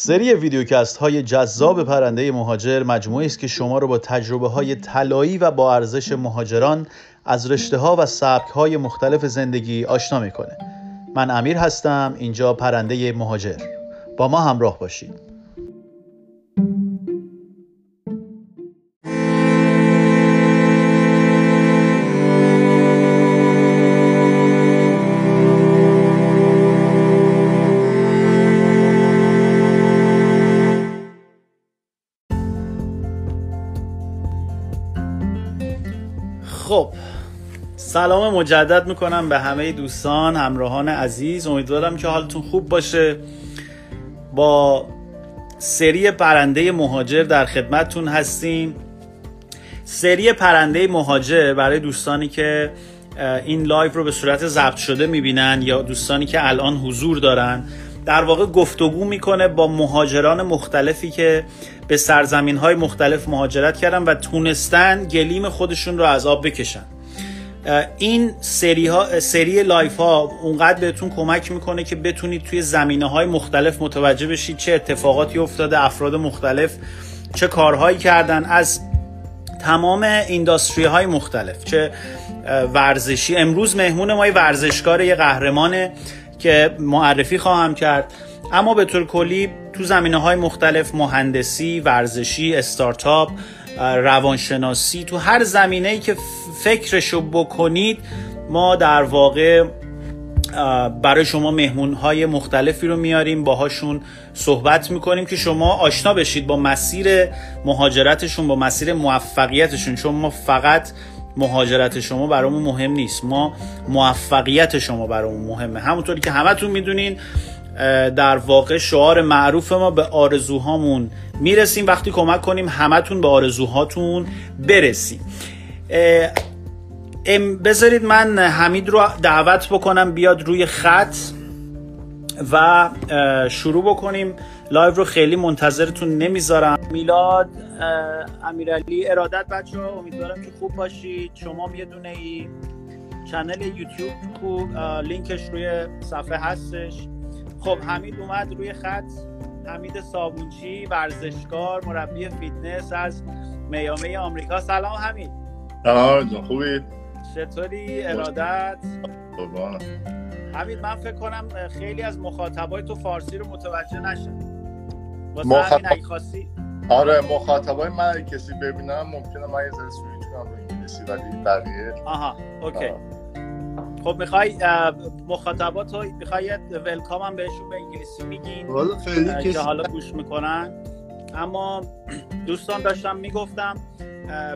سری ویدیوکست های جذاب پرنده مهاجر مجموعه است که شما رو با تجربه های طلایی و با ارزش مهاجران از رشته ها و سبک های مختلف زندگی آشنا می‌کنه. من امیر هستم اینجا پرنده مهاجر. با ما همراه باشید. سلام مجدد می‌کنم به همه دوستان همراهان عزیز. امیدوارم که حالتون خوب باشه. با سری پرنده مهاجر در خدمتتون هستیم. سری پرنده مهاجر برای دوستانی که این live رو به صورت ضبط شده می‌بینن یا دوستانی که الان حضور دارن در واقع گفتگو می‌کنه با مهاجران مختلفی که به سرزمین های مختلف مهاجرت کردن و تونستن گلیم خودشون رو از آب بکشن. این سری, ها، سری لایو ها اونقدر بهتون کمک می‌کنه که بتونید توی زمینه های مختلف متوجه بشید چه اتفاقاتی افتاده افراد مختلف چه کارهایی کردن از تمام industry های مختلف چه ورزشی. امروز مهمون ما ورزشکار یه قهرمانه که معرفی خواهم کرد. اما به طور کلی تو زمینه های مختلف مهندسی، ورزشی، استارتاپ، روانشناسی تو هر زمینه ای که فکرشو بکنید ما در واقع برای شما مهمون های مختلفی رو میاریم باهاشون صحبت می‌کنیم که شما آشنا بشید با مسیر مهاجرتشون با مسیر موفقیتشون. چون ما فقط مهاجرت شما برامون مهم نیست ما موفقیت شما برامون مهمه. همونطوری که همتون می‌دونین در واقع شعار معروف ما به آرزوهامون می‌رسیم. وقتی کمک کنیم همتون به آرزوهاتون برسیم. بذارید من حمید رو دعوت بکنم بیاد روی خط و شروع بکنیم. لایو رو خیلی منتظرتون نمی‌ذارم. میلاد امیرعلی ارادت بچه امیدوارم که خوب باشید. شما یه دونه ای. چنل یوتیوب خوب. لینکش روی صفحه هستش. خب حمید اومد روی خط. حمید صابونچی ورزشکار مربی فیتنس از میامی آمریکا. سلام حمید. سلام خوبی؟ چطوری؟ ارادت؟ حمید من فکر کنم خیلی از مخاطبای تو فارسی رو متوجه نشن واسه مخاطب... همین خواستی. آره مخاطبای من کسی ببینم ممکنه من یه ذره سویچ کنم انگلیسی ولی بقیه. آها اوکی. خب می‌خوای مخاطبات رو می‌خوای ولکام هم بهشون به انگلیسی میگین؟ کسی حالا گوش می‌کنن. اما دوستان داشتم می‌گفتم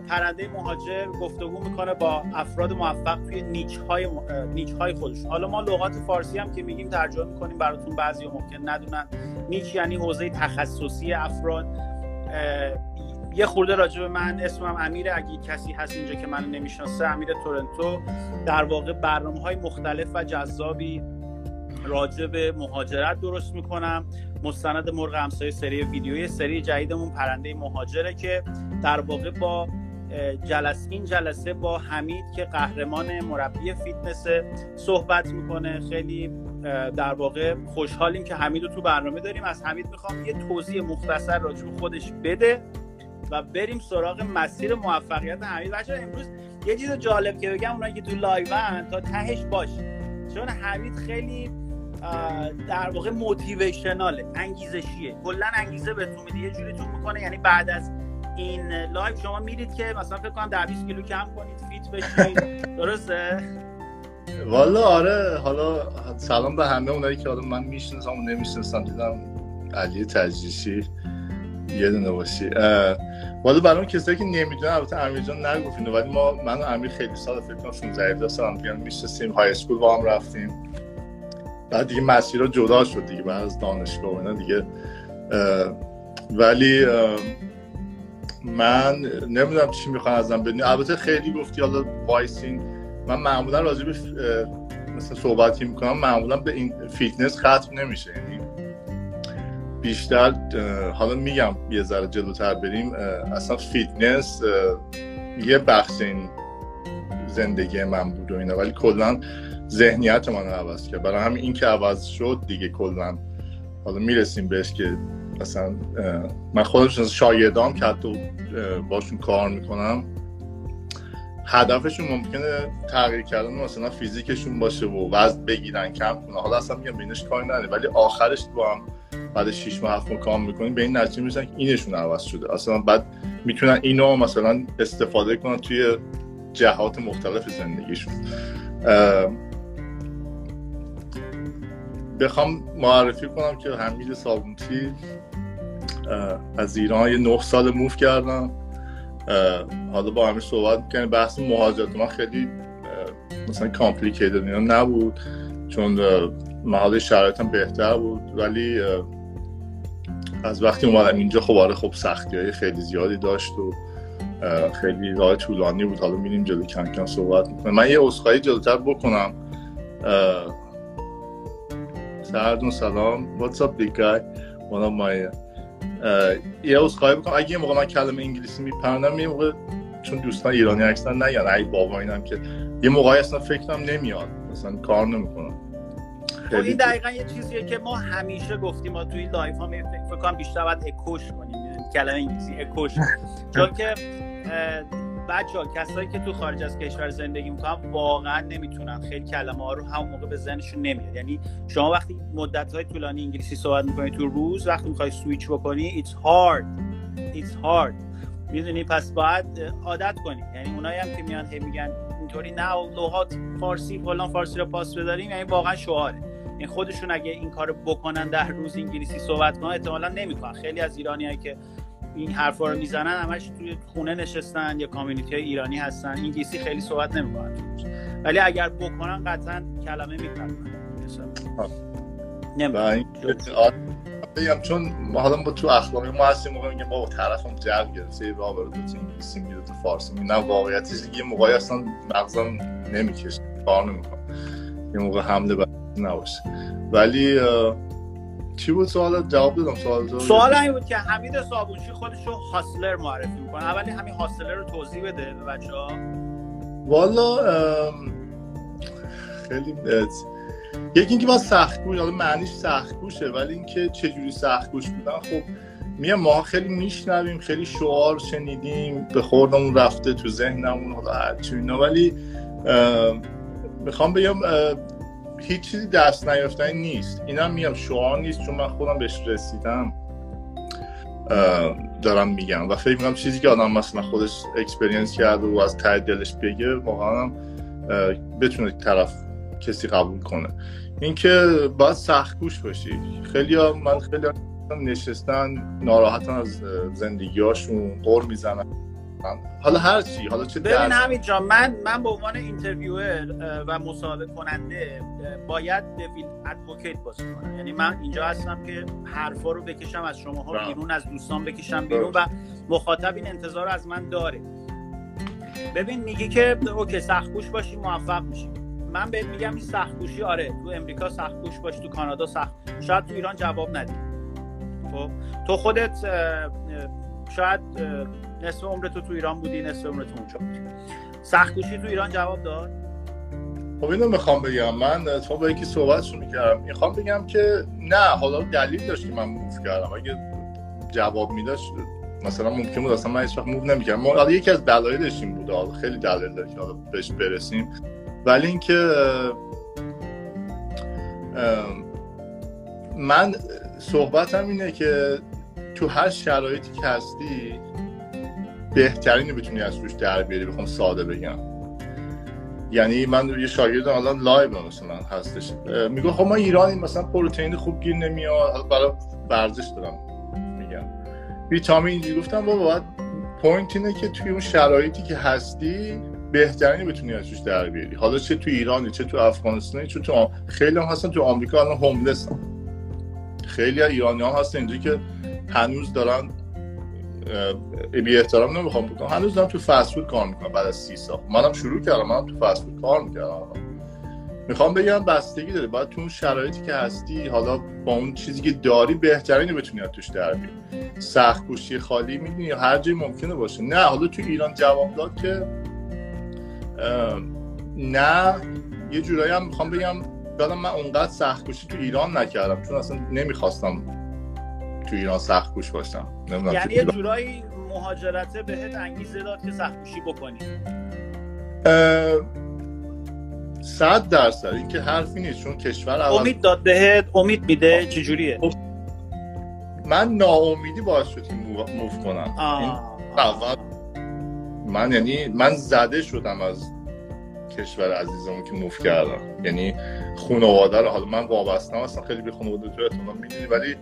پرنده مهاجر گفتگو می‌کنه با افراد موفق توی نیچ های, نیچ های خودشون. حالا ما لغات فارسی هم که میگیم ترجمه می‌کنیم براتون بعضی ممکن ندونن. نیچ یعنی حوزه تخصصی افراد. یه خورده راجع به من اسمم امیر. اگه کسی هست اینجا که منو نمی‌شناسه امیر تورنتو. در واقع برنامه های مختلف و جذابی راجع به مهاجرت درست می‌کنم. مستند مرغ همسایه سری ویدیوی سری جدیدمون پرنده مهاجره که در واقع با جلس این جلسه با حمید که قهرمان مربی فیتنس صحبت می‌کنه. خیلی در واقع خوشحالیم که حمید رو تو برنامه داریم. از حمید می‌خوام یه توضیح مختصر راجع به خودش بده. و بریم سراغ مسیر موفقیت حمید بچه امروز یه چیز جالب که بگم اونایی که تو لایون تا تهش باش. چون حمید خیلی در واقع motivational ه انگیزشیه. کلا انگیزه بهتون میده. یه جوری تو می‌کنه یعنی بعد از این لایو شما میرید که مثلا فکر کنم 10 20 کیلو کم کنید fit بشید درسته؟ والا آره. حالا سلام به همه اونایی که حالا من می‌شناسم و نمی‌شناسم. دیدم علی تجریشی یه دونه باشی. والا برای کسایی که نمی‌دونن البته امیر جان نگفت ولی ما من و امیر خیلی سال فکر کنم 16 سال هم می‌شناسیم high school با هم رفتیم. بعد دیگه مسیرها جدا شد دیگه بعد از دانشگاه اینا دیگه. ولی من نمی‌دونم چی می‌خوان ازم بدونی. البته خیلی گفتی حالا وایسین. من معمولا راجع به مثلا صحبتی می‌کنم معمولا به این فیتنس ختم نمیشه. یعنی بیشتر حالا میگم یه ذره جلوتر بریم اصلا فیتنس یه بخش این زندگی من بود و اینا ولی کلا ذهنیت من رو عوض کرد. برای همین این که عوض شد دیگه کلا. حالا می‌رسیم بهش که مثلا من خودم شاگردام که حتی باشون کار می‌کنم. هدفشون ممکنه تغییر کردن مثلا فیزیکشون باشه و وزن بگیرن کم کنه حالا اصلا میگم بینش کاری نداره ولی آخرش با هم بعد 6 ماه 7 ماه کام می‌کنیم به این نتیجه می‌رسن که اینشون عوض شده. اصلا بعد می‌تونن اینو مثلا استفاده کنن توی جهات مختلف زندگیشون. بخوام معرفی کنم که حمید صابونتی از ایران یه 9 سال موف کردم. حالا با همه صحبت می‌کنیم. بحث مهاجرت من خیلی مثلا کامپلیکیتد اینا نبود. چون محال شرایطم بهتر بود. ولی از وقتی اومدم اینجا خب آره خب سختی های خیلی زیادی داشت و خیلی راه طولانی بود. حالا میریم جلو کم کم صحبت می‌کنم من یه اصخایی جلوتر بکنم. سردون سلام. Guy? One of my یه عذرخواهی بکنم. اگه یه موقع من کلمه انگلیسی میپرنم یه موقع چون دوستان ایرانی اکثر نگن. ای بابا اینم که یه موقعی اصلا فکرم نمیاد. مثلا کار نمی‌کنم. این دقیقا یه چیزیه که ما همیشه گفتیم ما توی لایف ها فکر کنم بیشتر باید اکوش کنیم یعنی کلمه انگلیسی اکوش. چون که بچه ها کسایی که تو خارج از کشور زندگی می‌کنن واقعا نمی‌تونن. خیلی کلمه ها رو همون موقع به ذهنشون نمیاد. یعنی شما وقتی مدت های طولانی انگلیسی صحبت می‌کنی تو روز وقتی می‌خوای سویچ بکنی it's hard. It's hard. می‌دونی؟ پس باید عادت کنی. یعنی اونایی هم که میان هی میگن اینطوری نه لغات فارسی فلان فارسی رو پاس بداریم یعنی واقعا شعاره. این خودشون اگه این کارو بکنن در روز انگلیسی صحبت کنن احتمالا نمی‌کنن. خیلی از ایرانیایی که این حرفا رو می‌زنن همش توی خونه نشستن یا کامیونیتی ایرانی هستن. انگلیسی خیلی صحبت نمی‌کنن. ولی اگر بکنن قطعا کلمه می‌کنن بگم چون حالا با تو اخلاقی ما هستیم موقع میگم بابا طرفم جو گرفته راه بره تو انگلیسی میره تو فارسی. نه واقعیتش یه موقعی اصلا مغزم نمی‌کشه. کار نمی‌کنم یه موقع حمله بر نباشه. ولی چی بود سوال؟ جواب دادم سوال سوال این بود که حمید صابونچی خودش رو هاسلر معرفی می‌کنه. اولی همین هاسلر رو توضیح بده به بچه ها والا خیلی یکی اینکه ما سخت گوش حالا معنیش سخت گوشه ولی اینکه چجوری سخت گوش بودن خب میام ما خیلی میشنویم خیلی شعار شنیدیم به خوردمون رفته تو ذهنمون حالا هرچی اینا. ولی می‌خوام بگم هیچ چیزی دست نیافتنی نیست. اینم میام شعار نیست چون من خودم بهش رسیدم. دارم میگم. و فکر می‌کنم چیزی که آدم مثلا خودش experience کرده و از ته دلش بگه واقعا بتونه طرف کسی قبول کنه. اینکه باید سخت کوش باشی. خیلی ها من خیلی نشستن ناراحتن از زندگیاشون غر می‌زنن. حالا هر چی حالا چه ببین همین جان من من به عنوان interviewer و مصاحبه کننده باید devil's advocate بازی کنم. یعنی من اینجا هستم که حرفا رو بکشم از شماها بله. بیرون از دوستان بکشم بیرون و مخاطب این انتظار از من داره. ببین میگی که اوکی سختگوش باشی موفق میشی. من بهت میگم این سختگوشی آره تو امریکا سختگوش باش تو کانادا سخت شاید تو ایران جواب ندی. خب؟ تو خودت شاید نصف عمر تو تو ایران بودی نصف عمر تو اونجا بودی. سخت تو ایران جواب داد؟ خب اینو می‌خوام بگم. من تو با یکی صحبتشون می‌کردم می‌خوام بگم که نه حالا دلیل داشت که من موف کردم. اگه جواب میداشت مثلا ممکن بود اصلا من هیچ وقت move نمی‌کردم. حالا یکی از دلایلش این بوده حالا خیلی دلایل که حالا بهش برسیم. ولی اینکه من صحبتم اینه که تو هر شرایطی که هستی بهترین بتونی از روش در بیاری بخوام ساده بگم. یعنی من یه شاگردم الان لایو مثلا هستش. میگه خب ما ایرانی مثلا پروتئین خوب گیر نمیاد برای ورزش دارم میگم. ویتامین گفتم بابا باید point اینه که توی اون شرایطی که هستی بهترین بتونی ازش در بیاری. حالا چه تو ایرانی چه تو افغانستان چه تو خیلی هم هستن تو آمریکا الان homeless خیلی ایرانی هم هستن اینجوری که هنوز دارن بی احترام نمی‌خوام بکنم. هنوز دارم تو fast food کار می‌کنم بعد از سی سال. منم شروع کردم منم تو fast food کار می‌کردم. می‌خوام بگم بستگی داره. باید تو اون شرایطی که هستی حالا با اون چیزی که داری بهترین بتونی توش در بیاری. سخت گوشی خالی می‌دونی هر جایی ممکنه باشه. نه حالا تو ایران جواب داد که نه یه جورایی هم می‌خوام بگم یادم من اونقدر سخت گوشی تو ایران نکردم. چون اصلا نمی‌خواستم تو ایران سخت کوش باشم. نمی‌دونم یعنی یه جورایی مهاجرته بهت انگیزه داد که سخت کوشی بکنی. صد درصد. این که حرفی نیست چون کشور اول امید داد بهت امید میده چجوریه؟ من ناامیدی باعث شد این موف کنم. اول من یعنی من زده شدم از کشور عزیزمون که موف کردم. یعنی خانواده رو حالا من وابسته هستم خیلی به خانواده تو احتمال می‌دونی ولی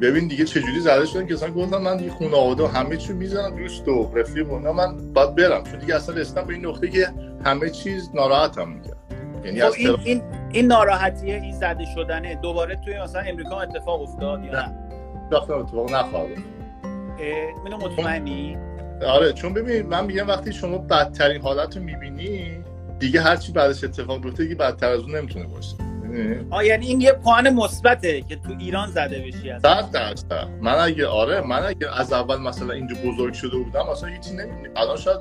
ببین دیگه چجوری زده شدن که اصلا گفتم من دیگه خانواده همه چی می‌زنم دوست و رفیق و من باید برم. چون دیگه اصلا رسیدم به این نقطه که همه چیز ناراحتم می‌کرد. یعنی خب این, این, این ناراحتیه این زده شدنه. دوباره توی مثلا امریکا اتفاق افتاد یا نه. اتفاق نخواهد منو مطمئنی؟ آره چون ببین من میگم وقتی شما بدترین حالت رو می‌بینی دیگه هرچی بعدش اتفاق بیفته دیگه بدتر از اون نمی‌تونه باشه. آ یعنی این یه پوان مثبته که تو ایران زده بشی صد درصد. من اگه آره من اگه از اول مثلا اینجا بزرگ شده بودم اصلا هیچی نمی‌دونی. الان شاید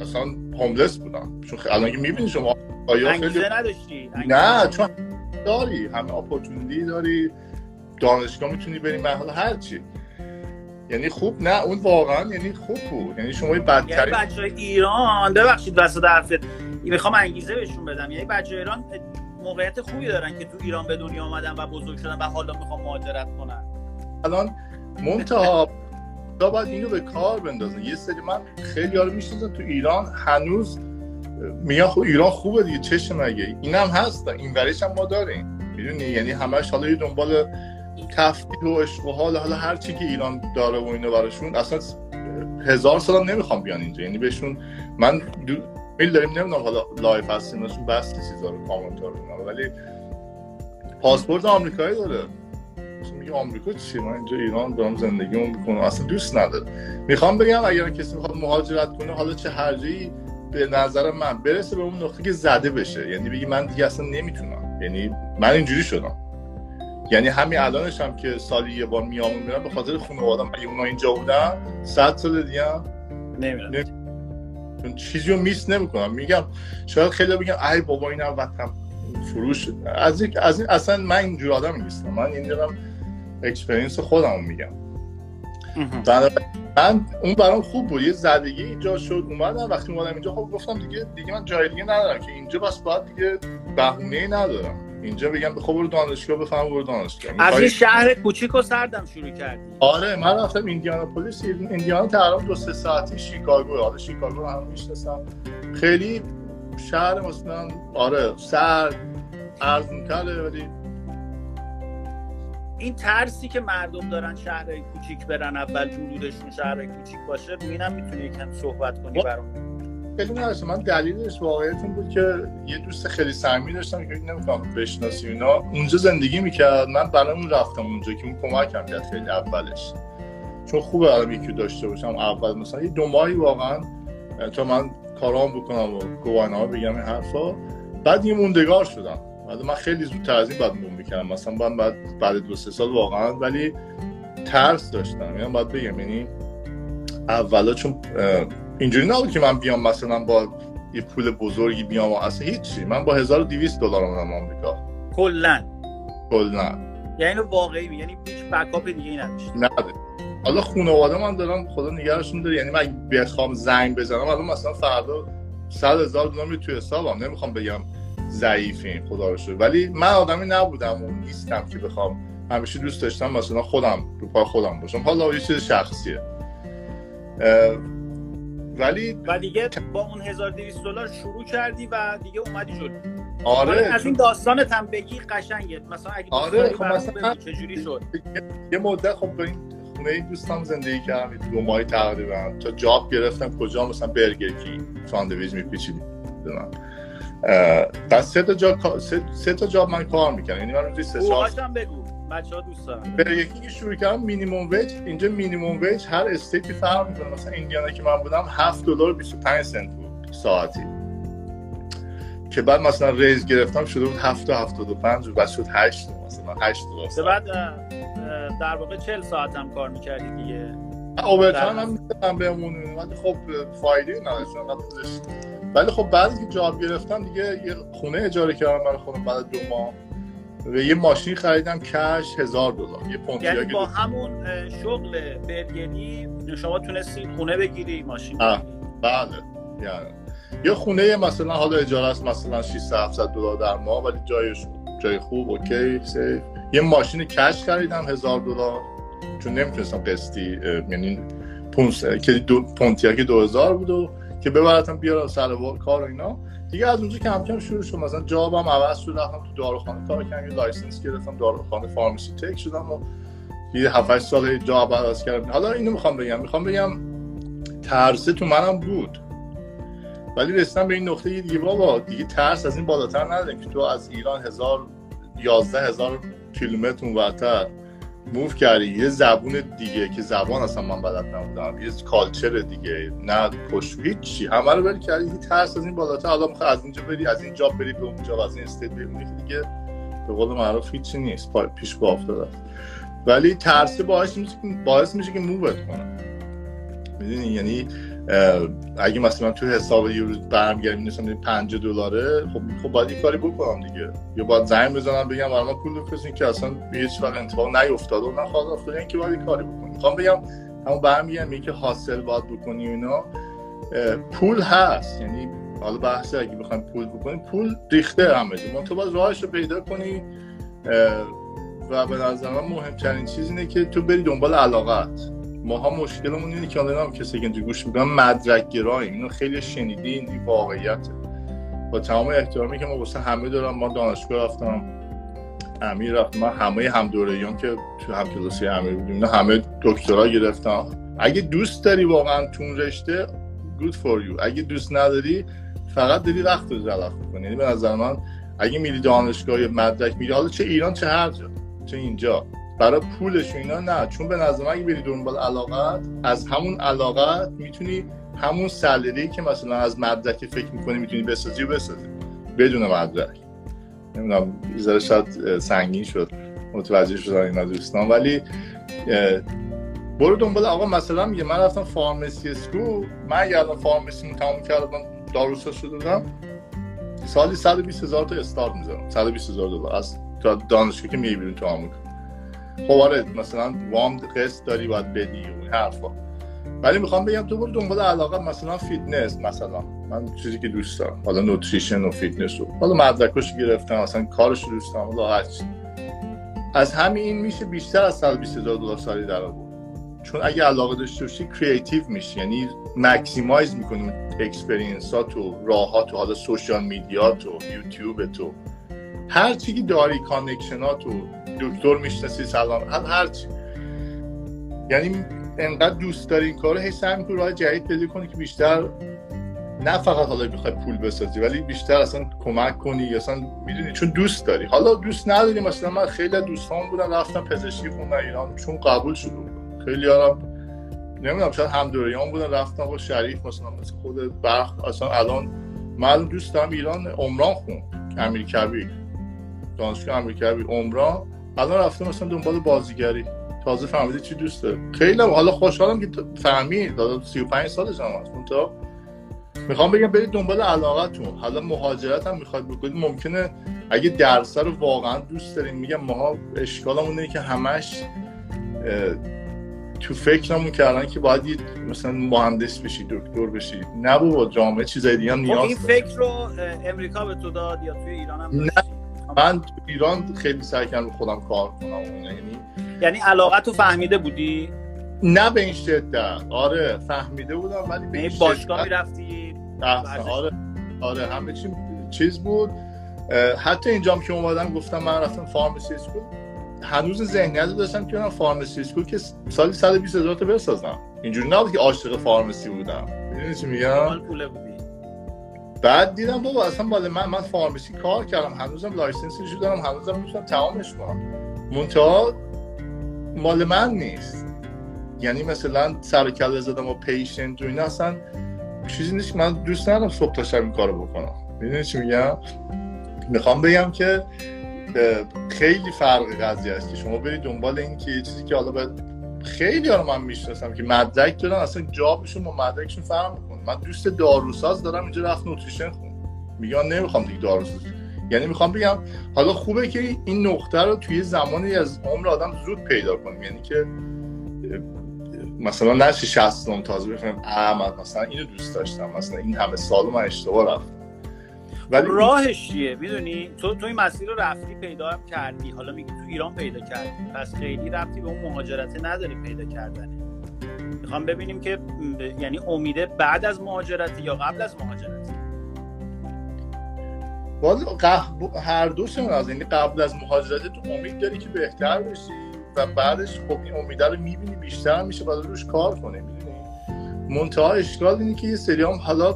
اصلا هوملس بودم. چون الان که می‌بینی شما آیا خیلی نداشتی؟ نه چون داری. همه اپورتونیتی داری. دانشگاه می‌تونی بریم مرحله هر چی. یعنی خوب نه اون واقعا یعنی خوب بود. یعنی شما بدترین یعنی بچه ایران ببخشید وسط حرفت می‌خوام انگیزه بهشون بدم. یعنی بچه ایران موقعیت خوبی دارن که تو ایران به دنیا آمدن و بزرگ شدن و حالا می‌خوام مهاجرت کنن. الان منتها تا باید اینو به کار بندازن. یه سری من خیلی یارو می‌شناسم تو ایران هنوز میگن خب ایران خوبه دیگه چش مگه؟ اینم هست این وریش هم ما داریم. می‌دونی؟ یعنی همش حالا یه دنبال تفکیک و عشق و حال حالا هر چی که ایران داره و اینو براشون اصلا هزار سال نمی‌خوام بیان اینجا. یعنی بهشون من میل داریم نمی‌دونم حالا لایف هستیم بس چیزا رو کامنتار ولی پاسپورت آمریکایی داره. میگه آمریکا چی من اینجا ایران دارم زندگیمو می‌کنم. اصلا دوست نداره. می‌خوام بگم اگر کسی می‌خواد مهاجرت کنه حالا چه هرجایی به نظر من برسه به اون نقطه که زده بشه. یعنی بگی من دیگه اصلا نمی‌تونم. یعنی من اینجوری شدم. یعنی همین الانش هم که سالی یه بار میام میرم به خاطر خانواده اگه اونا اینجا بودن صد سال دیگه نمیرم چون چیزی رو میس نمی‌کنم. میگم شاید خیلی بگم ای بابا اینم وقتم فروش از این از این اصلا من اینجور آدم نیستم. من این دارم experience خودم میگم. من اون برام خوب بود. یه زدگی اینجا شد اومدم. وقتی اومدم اینجا خب گفتم دیگه دیگه من جای دیگه ندارم که اینجا بس باید دیگه بهونه ندارم. اینجا بگم خب برو دانشگاه بفهم برو دانشگاه. از این شهر کوچیک و سردم شروع کردی. آره من رفتم ایندیاناپولیس ایندیانا تقریبا دو سه ساعتی شیکاگو آره شیکاگو رو هم می‌شناسم خیلی شهر مثلا آره سرد ارزون کرده ولی این ترسی که مردم دارن شهرهای کوچیک برن اول ورودشون شهرهای کوچیک باشه اینم می‌تونی یکم صحبت کنی برام. خیلی نرسه. من دلیلش واقعیتون بود که یه دوست خیلی سمی داشتم که نمی‌کنم بشناسی اینا. اونجا زندگی می‌کرد. من برای رفتم اونجا که اون کمکم کرد خیلی اولش. چون خوبه الان یکی داشته باشم اول مثلا. یه دو ماهی واقعا تا من کارام بکنم و گواهنامه بگم این حرفا. بعد یه موندگار شدم. بعد من خیلی زودتر از این بعد مون می‌کردم. مثلا من بعد بعد دو سه سال واقعا ولی ترس داشتم. یعنی باید بگم یعنی اولا چون اینجوری نبود که من بیام مثلا با یه پول بزرگی بیام و اصلا هیچی. من با 1200 دلار اومدم آمریکا. کلا. کلا. یعنی واقعی یعنی هیچ بکاپ دیگه ای نداشت نه. حالا خانواده من دارم خدا نگرشون داره. یعنی من بخوام زنگ بزنم الان مثلا فردا 100 هزار دلار توی حسابم. نمی‌خوام بگم ضعیفین خدا رو شد ولی من آدمی نبودم و نیستم که بخوام همیشه دوست داشتم مثلا خودم رو پای خودم باشم. حالا یه چیز شخصیه. ولی و دیگه با اون 1200 دلار شروع کردی و دیگه اومدی جلو. آره. از این داستانت هم بگی قشنگه. مثلا اگه آره خب مثلا چجوری شد؟ یه مدت خب این خونه این دوستم زندگی کردم دو ماهی تقریبا. تا job گرفتم کجا؟ مثلا برگر کینگ؟ ساندویچ میپیچیدیم بعد سه تا جا سه, تا job من کار می‌کردم. یعنی من روزی سه سال بگو. بچه ها دوست یکی که شروع کردم minimum wage اینجا minimum wage هر state ی فرق می‌کنه. مثلا ایندیانا که من بودم 7 دلار 25 سنت بود ساعتی. که بعد مثلا raise گرفتم شده بود 7 تا 75 و بعد شد 8 مثلا 8 دلار بعد در واقع 40 ساعت هم کار می‌کردی دیگه. overtime هم می‌دادم بهمون. ولی خب فایده نداشت ولی خب بعد که job گرفتم دیگه یه خونه اجاره کردم برای خودم بعد دو ماه. یه ماشین خریدم cash هزار دلار یه یعنی با همون شغل برگنی شما تونستید خونه بگیری ماشین بله یعنی. یه خونه مثلا حالا اجاره است مثلا 600 700 دلار در ماه ولی جایش جای خوب okay safe یه ماشین cash خریدم هزار دلار چون نمی‌تونستم قسطی یعنی پونتیاک که دو پونتیاک 2000 بود و که ببرتم بیارم سر کار و اینا. دیگه از اونجا کم کم شروع شد مثلا job م عوض شد رفتم تو داروخانه کار کردم یه license گرفتم داروخانه pharmacy tech شدم و یه 7 سال job عوض کردم. حالا اینو می‌خوام بگم می‌خوام بگم ترسه تو منم بود. ولی رسیدم به این نقطه دیگه بابا دیگه ترس از این بالاتر نداریم که تو از ایران هزار یازده هزار کیلومتر اونورتر. move کردی. یه زبون دیگه که زبان اصلا من بلد نبودم. یه culture دیگه. نه پشت چی. همه رو بری کردی. یه ترس از این بالاتر. حالا می‌خوای از اینجا بری از این job بری به اونجا از این state بری. دیگه به قول معروف هیچی نیست. پیش پا افتاده ولی ترس باعث میشه باعث میشه که مووت کنه می‌دونی؟ یعنی اگه مثلا تو حساب یه روز برمیگردیم مثلا 5 دلاره خب خب باید این کاری بکنم دیگه. یا باید زنگ بزنم بگم برام پول بفرستین که اصلا به هیچ وقت اتفاق نیفتاد و نخواد افتاد این که باید کاری بکنم. می‌خوام بگم همون برمیگردم که حاصل باید بکنی اینا. پول هست. یعنی حالا بحث اگه بخوایم پول بکنیم پول ریخته همه جا. تو باید راهش رو پیدا کنی. و به نظر من مهمترین چیز اینه که تو بری دنبال علاقت. ماها مشکلمون اینه که الان کسی که گوش می‌کنن مدرک گراییم اینو خیلی شنیدین این واقعیت با تمام احترامی که ما واسه همه دارم ما دانشگاه رفتم امیر رفت من همه هم دورهیان که تو هم کلاسی امیر بودیم همه دکترا گرفتم اگه دوست داری واقعا تون رشته good for you. اگه دوست نداری فقط داری وقت رو زلف کنی یعنی به نظر من اگه میری دانشگاه مدرک میری حالا چه ایران چه هر جا چه اینجا. برای پولش و اینا نه. چون به نظر من بری دنبال علاقت از همون علاقت می‌تونی همون سالری که مثلا از مدرک فکر می‌کنی می‌تونی بسازی و بسازی. بدون مدرک. نمی‌دونم ذره شاید سنگین شد. متوجه شدن اینا دوستان. ولی برو دنبال آقا مثلا میگه من رفتم فارمسی اسکو من اگه الان فارمسی تمام کردم داروسا شده سالی 120 هزار تا استارت می‌ذارم 120 هزار دلار. از دانشگاه که می‌بینی تو آمریکا. خب آره مثلا وام قسط داری باید بدی و حرفا. ولی می‌خوام بگم تو برو دنبال علاقه مثلا فیتنس مثلا. من چیزی که دوست دارم. حالا nutrition و فیتنس رو حالا مدرکش گرفتم مثلا کارش دوست دارم حالا از همین این میشه بیشتر از 120 هزار دلار سالی در چون اگه علاقه داشته باشی creative میشی. یعنی maximize می‌کنی experience ها تو راه تو حالا social media تو یوتیوب تو. هر چی که داری connection ات تو. دکتر می‌شناسی سلام. هر هر چی. یعنی انقدر دوست داری این کارو هی سعی می‌کنی راه جدید پیدا کنی که بیشتر نه فقط حالا می‌خوای پول بسازی ولی بیشتر اصلا کمک کنی یا اصلا می‌دونی چون دوست داری. حالا دوست نداری مثلا من خیلی دوستان بودم رفتم پزشکی خوندن ایران. چون قبول بودم خیلی هم نمی‌دونم شاید همدوریان بودن رفتم با شریف مثلا مثل خود برخ اصلا الان من دوست دارم ایران عمران خون. امیر کبیر. دانشگاه امریکایی عمران. الان رفته مثلا دنبال بازیگری. تازه فهمیده چی دوست داره. خیلی حالا خوشحالم که فهمید دادا 35 سالش هم هست. تو می‌خوام بگم برید دنبال علاقتون. حالا مهاجرت هم می‌خواد بکنید. ممکنه اگه درس رو واقعا دوست دارین میگم ما اشکالمون اینه که همش تو فکرمون کردن که باید مثلا مهندس بشی دکتر بشی. نه بابا جامعه چیزای دیگه هم خب، نیاز این فکر رو امریکا به تو داد یا توی ایران هم نه. من تو ایران خیلی سعی کردم خودم کار کنم. یعنی یعنی علاقه تو فهمیده بودی؟ نه به این شدت. آره فهمیده بودم ولی به این یعنی باشگاه می‌رفتی؟ آره آره همه چی چیز بود. حتی اینجام که اومدم گفتم من رفتم فارمسی اسکول. هنوز ذهنیت داشتم که من pharmacy school که سالی 120 هزار تا بسازم اینجوری نبود که عاشق pharmacy بودم. می‌دونی چی میگم؟ بعد دیدم بابا اصلا بالا من من pharmacy کار کردم. هنوزم license ش دارم هنوزم می‌تونم تمامش کنم. منتها مال من نیست. یعنی مثلا سر کله زدم و patient و اینا اصلا چیزی نیست من دوست ندارم صبح تا شب این کارو بکنم. می‌دونی چی میگم؟ می‌خوام بگم که خیلی فرق قضیه است که شما برید دنبال این که چیزی که حالا باید خیلی ها رو من می‌شناسم که مدرک دارن اصلا جابشون با مدرکشون فرق من دوست داروساز دارم اینجا رفت نوتریشن خون. میگن نمی‌خوام دیگه داروساز. یعنی می‌خوام بگم حالا خوبه که این نقطه رو توی زمانی از عمر آدم زود پیدا کنیم. یعنی که مثلا نشی 60 تازه بفهمم احمد مثلا اینو دوست داشتم مثلا این همه سال من اشتباه رفتم. ولی راهش چیه؟ می‌دونی؟ تو تو این مسیر رو رفتی پیدا کردی. حالا میگی تو ایران پیدا کردی. پس خیلی رفتی به اون مهاجرت نداری پیدا کردن. می‌خوام ببینیم که یعنی امیده بعد از مهاجرت یا قبل از مهاجرت؟ والا هر دوشون از این قبل از مهاجرت تو امید داری که بهتر بشی و بعدش خب این امیده رو می‌بینی بیشتر میشه بعد روش کار کنه می‌دونی؟ منتها اشکال اینه که یه سری هم حالا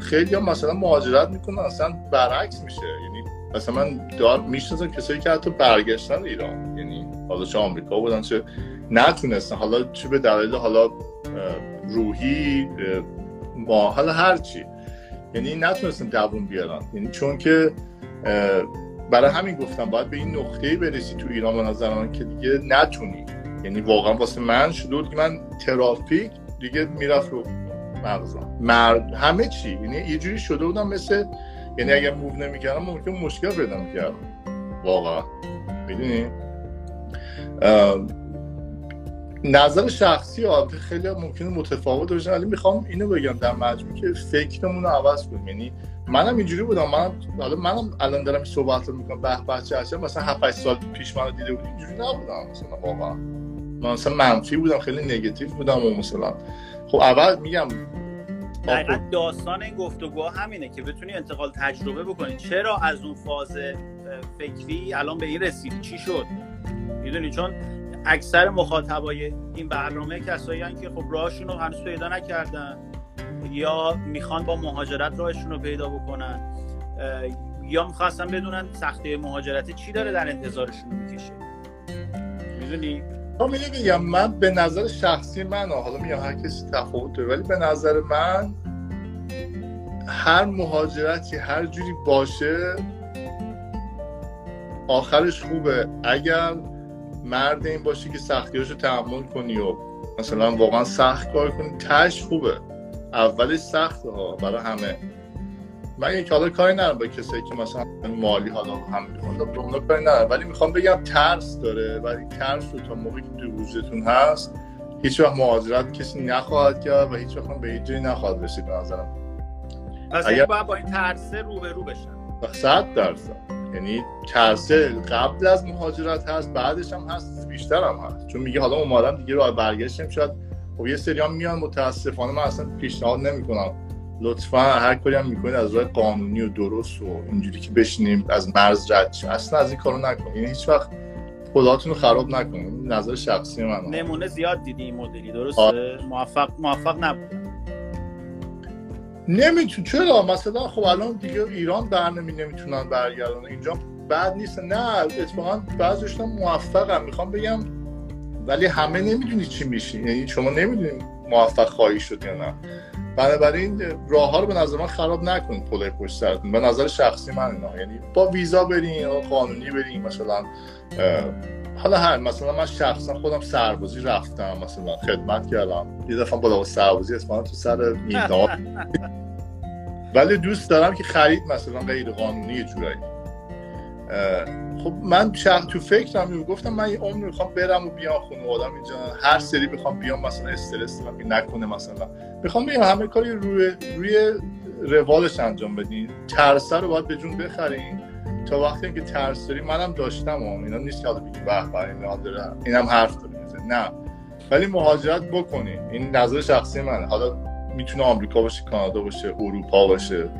خیلی هم مثلا مهاجرت می‌کنن اصلا برعکس میشه. یعنی مثلا من دار می‌شناسم کسایی که حتی برگشتن ایران. یعنی حالا چه آمریکا بودن چه نتونستن. حالا چه به دلیل حالا روحی ما حالا هر چی. یعنی نتونستن دووم بیارن. یعنی چون که برای همین گفتم باید به این نقطه برسی تو ایران به نظر که دیگه نتونی. یعنی واقعا واسه من شده که من ترافیک دیگه می‌رفت رو مغزم. مرد همه چی. یعنی یه جوری شده بودم مثل یعنی اگر موو نمی‌کردم ممکن مشکل پیدا می‌کردم. واقعا. می‌دونی؟ نظر شخصی ها خیلی ممکنه متفاوت باشه ولی می‌خوام اینو بگم در مجموع که فکرمون رو عوض کنیم. یعنی منم اینجوری بودم. من حالا منم الان دارم صحبت رو می‌کنم. به بچه هستم؟ مثلا 7 سال پیش منو دیده بود اینجوری نبودم. مثلا واقعا. من مثلا منفی بودم. خیلی نگاتیو بودم و مثلا خب اول میگم دقیقا داستان این گفتگو همینه که بتونی انتقال تجربه بکنی. چرا از اون فاز فکری الان به این رسیدی؟ چی شد؟ می‌دونی؟ چون اکثر مخاطبای این برنامه کسایی که خب راهشون رو هنوز پیدا نکردن. یا می‌خوان با مهاجرت راهشون رو پیدا بکنن. یا می‌خواستن بدونن سخته مهاجرت چی داره در انتظارشون می‌کشه. می‌دونی؟ خب میگم من به نظر شخصی من حالا میگم هر کسی تفاوت داره ولی به نظر من هر مهاجرتی هر جوری باشه آخرش خوبه. اگر مرد این باشی که سختیاش رو تحمل کنی و مثلا واقعا سخت کار کنی. تش خوبه. اولش سخته ها برای همه. من یک حالا کاری ندارم با کسایی که مثلا مالی حالا هم اونا کاری ندارم. ولی می‌خوام بگم ترس داره ولی ترس رو تا موقعی که تو وجودتون هست هیچ وقت مهاجرت کسی نخواهد کرد و هیچ وقت به هیچ جایی نخواهد رسید به نظرم. پس اگر... باید با این ترسه رو به رو بشن. صد درصد. یعنی ترسه قبل از مهاجرت هست بعدش هم هست بیشتر هم هست. چون میگه حالا اومدم دیگه راه برگشتم شاید خب یه سری هم میان متاسفانه من اصلا پیشنهاد نمی‌کنم. لطفا هر کاری هم می‌کنید از راه قانونی و درست و اینجوری که بشینیم از مرز رد اصلا از این کارو نکنید. یعنی هیچ وقت خوداتون رو خراب نکنید. نظر شخصی من نمونه زیاد دیدی این مدلی. درسته؟ موفق موفق نبود. نمیتون چرا؟ مثلا خب الان دیگه ایران برنمی نمی‌تونن برگردن. اینجا بعد نیست. نه اتفاقا بعضیش موفقم می‌خوام بگم ولی همه نمی‌دونی چی میشی. یعنی شما نمی‌دونید موفق خواهی شد یا نه. بنابراین راه ها رو به نظر من خراب نکنید پول پشت سرتون. به نظر شخصی من اینا. یعنی با ویزا برین قانونی برین مثلا حالا هر مثلا من شخصا خودم سربازی رفتم مثلا خدمت کردم. یه دفعه با سربازی اسمان تو سر میدان. ولی دوست دارم که خرید مثلا غیر قانونی جورایی. خب من شخص تو فکرم گفتم من یه عمر می‌خوام برم و بیام خونه آدم اینجا هر سری می‌خوام بیام مثلا استرس دارم نکنه مثلا. می‌خوام بیام همه کاری روی روی روالش انجام بدین. ترسه رو باید به جون بخرین. تا وقتی که ترس داری منم داشتم و اینا نیست که بگی به به داره. اینم حرف داره نه. ولی مهاجرت بکنین این نظر شخصی منه. حالا می‌تونه آمریکا باشه کانادا باشه اروپا باشه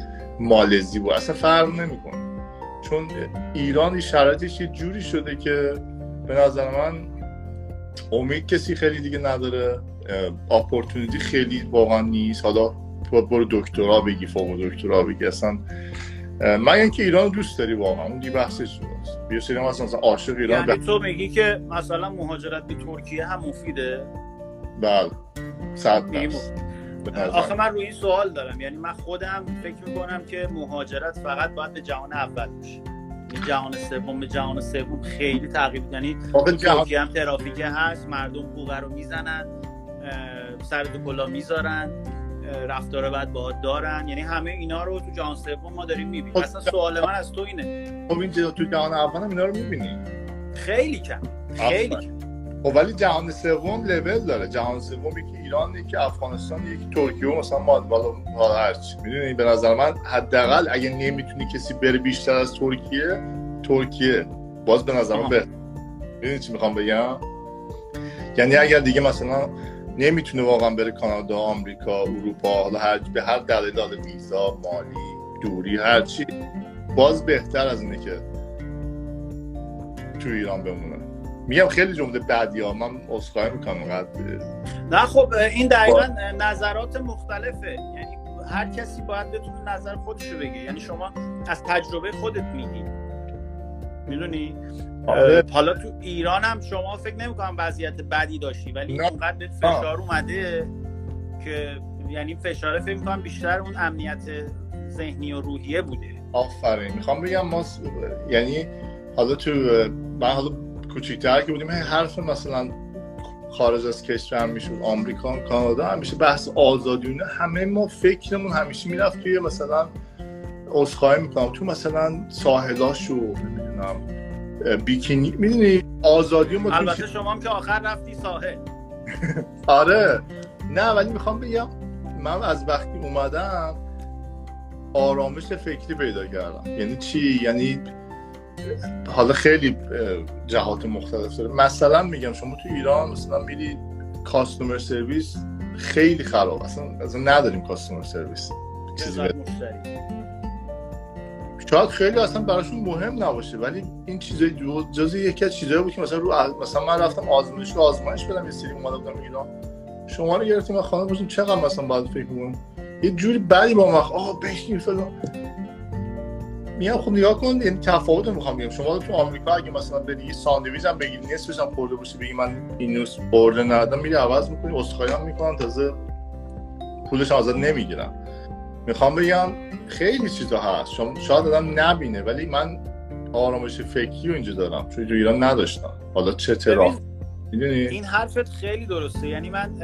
مالزی باشه. اصلا فرق نمی‌کنه. چون ایران شرایطش یه جوری شده که به نظر من امید کسی خیلی دیگه نداره. اپورتونیتی خیلی واقعا نیست. حالا برو دکترا بگی فوق دکترا بگی. اصلا من اینکه ایران دوست داری واقعا اون دیگه بحثش شده بیا سری مثلا عاشق ایران یعنی تو میگی که مثلا مهاجرت به ترکیه هم مفیده؟ بله. صد آخه من روی این سوال دارم. یعنی من خودم فکر می‌کنم که مهاجرت فقط باید به جهان اول باشه. یعنی جهان سوم به جهان سوم خیلی تغییر یعنی ترکیه هم ترافیک هست مردم بوغه رو می‌زنن سر کلا می‌ذارن. رفتار بد باهات دارن. یعنی همه اینا رو تو جهان سوم ما داریم می‌بینیم. اصلا سوال من از تو اینه. خب این تو جهان اول هم اینا رو می‌بینی؟ خیلی کم. خیلی کم. خب ولی جهان سوم لول داره. جهان سوم یکی ایران یکی افغانستان یکی ترکیه مثلا مالبالا حالا هرچی می‌دونی؟ به نظر من حداقل اگه نمی‌تونی کسی بره بیشتر از ترکیه ترکیه. باز به نظر من بهتر می‌دونی چی می‌خوام بگم؟ یعنی اگر دیگه مثلا نمی‌تونه واقعا بره کانادا آمریکا اروپا حالا هر به هر دلیل داده ویزا مالی دوری هرچی باز بهتر از اینه که تو ایران بمونه. میگم خیلی جمله بعدی ها. من اصخایی می‌کنم قد نه خب این دقیقا نظرات مختلفه. یعنی هر کسی باید بتونه نظر خودش رو بگه. یعنی شما از تجربه خودت میگی. می‌دونی. حالا تو ایران هم شما فکر نمی‌کنم وضعیت بدی داشتی ولی اونقدر فشار اومده که یعنی فشار فکر می‌کنم بیشتر اون امنیت ذهنی و روحیه بوده. آفرین. می‌خوام بگم ما یعنی حالا تو من حالا کوچیک‌تر که بودیم حرف مثلا خارج از کشور می‌شد آمریکا کانادا همیشه بحث آزادی همه ما فکرمون همیشه می‌رفت توی مثلا عذرخواهی می‌کنم. تو مثلا ساحلاشو نمی‌دونم بیکینی می‌دونی؟ آزادی ما البته شما هم که آخر رفتی ساحل. آره. نه ولی می‌خوام بگم من از وقتی اومدم آرامش فکری پیدا کردم. یعنی چی؟ یعنی حالا خیلی جهات مختلف داره. مثلا میگم شما تو ایران مثلا میری کاستومر سرویس خیلی خراب. اصلا, اصلا نداریم کاستومر سرویس شاید خیلی اصلا براشون مهم نباشه ولی این چیزای جزء یکی از چیزایی بود که مثلا رو مثلا من رفتم آزمایش آزمایش بدم یه سری اومده بودم ایران شما رو گرفتیم و خانه بودیم چقدر مثلا باید فکر کنم یه جوری بعدی با ما آه بشین فلان. میام خب نگاه کن این تفاوت رو می‌خوام بگم. شما تو آمریکا اگه مثلا بری ساندویچ هم بگیری نصفش هم خورده باشی بگی من اینوس برده ندادم میری عوض می‌کنی اسخای هم تازه پولش آزاد نمی‌گیرم می‌خوام بگم خیلی چیزا هست. شاید آدم نبینه ولی من آرامش فکری رو اینجا دارم. چون تو ایران نداشتم. حالا چه ترافیک؟ این حرفت خیلی درسته. یعنی من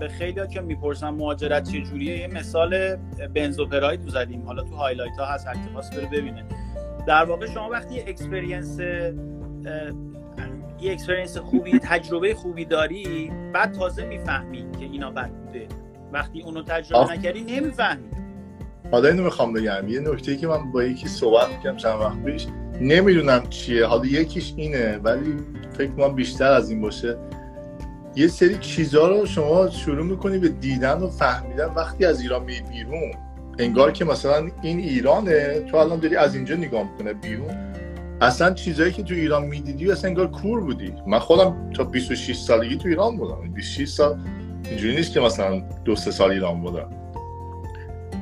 به خیلی که می‌پرسم مهاجرت چه جوریه یه مثال بنزوپراید زدیم. حالا تو هایلایت ها هست هر بره ببینه. در واقع شما وقتی اکسپریانس یه اکسپریانس خوبی تجربه خوبی داری بعد تازه می‌فهمی که اینا بد بوده. وقتی اونو تجربه نکردی نمی‌فهمی. حالا اینو می‌خوام بگم. یه نکته که من با یکی صحبت می‌کنم چند وقت پیش نمی‌دونم چیه. حالا یکیش اینه ولی فکر کنم بیشتر از این باشه. یه سری چیزها رو شما شروع می‌کنی به دیدن و فهمیدن. وقتی از ایران می بیرون انگار که مثلا این ایرانه تو الان داری از اینجا نگاه می‌کنه بیرون. اصلا چیزایی که تو ایران می‌دیدی اصلا انگار کور بودی. من خودم تا 26 سالگی تو ایران بودم. 26 سال اینجوری نیست که مثلا دو سه سال ایران بودم.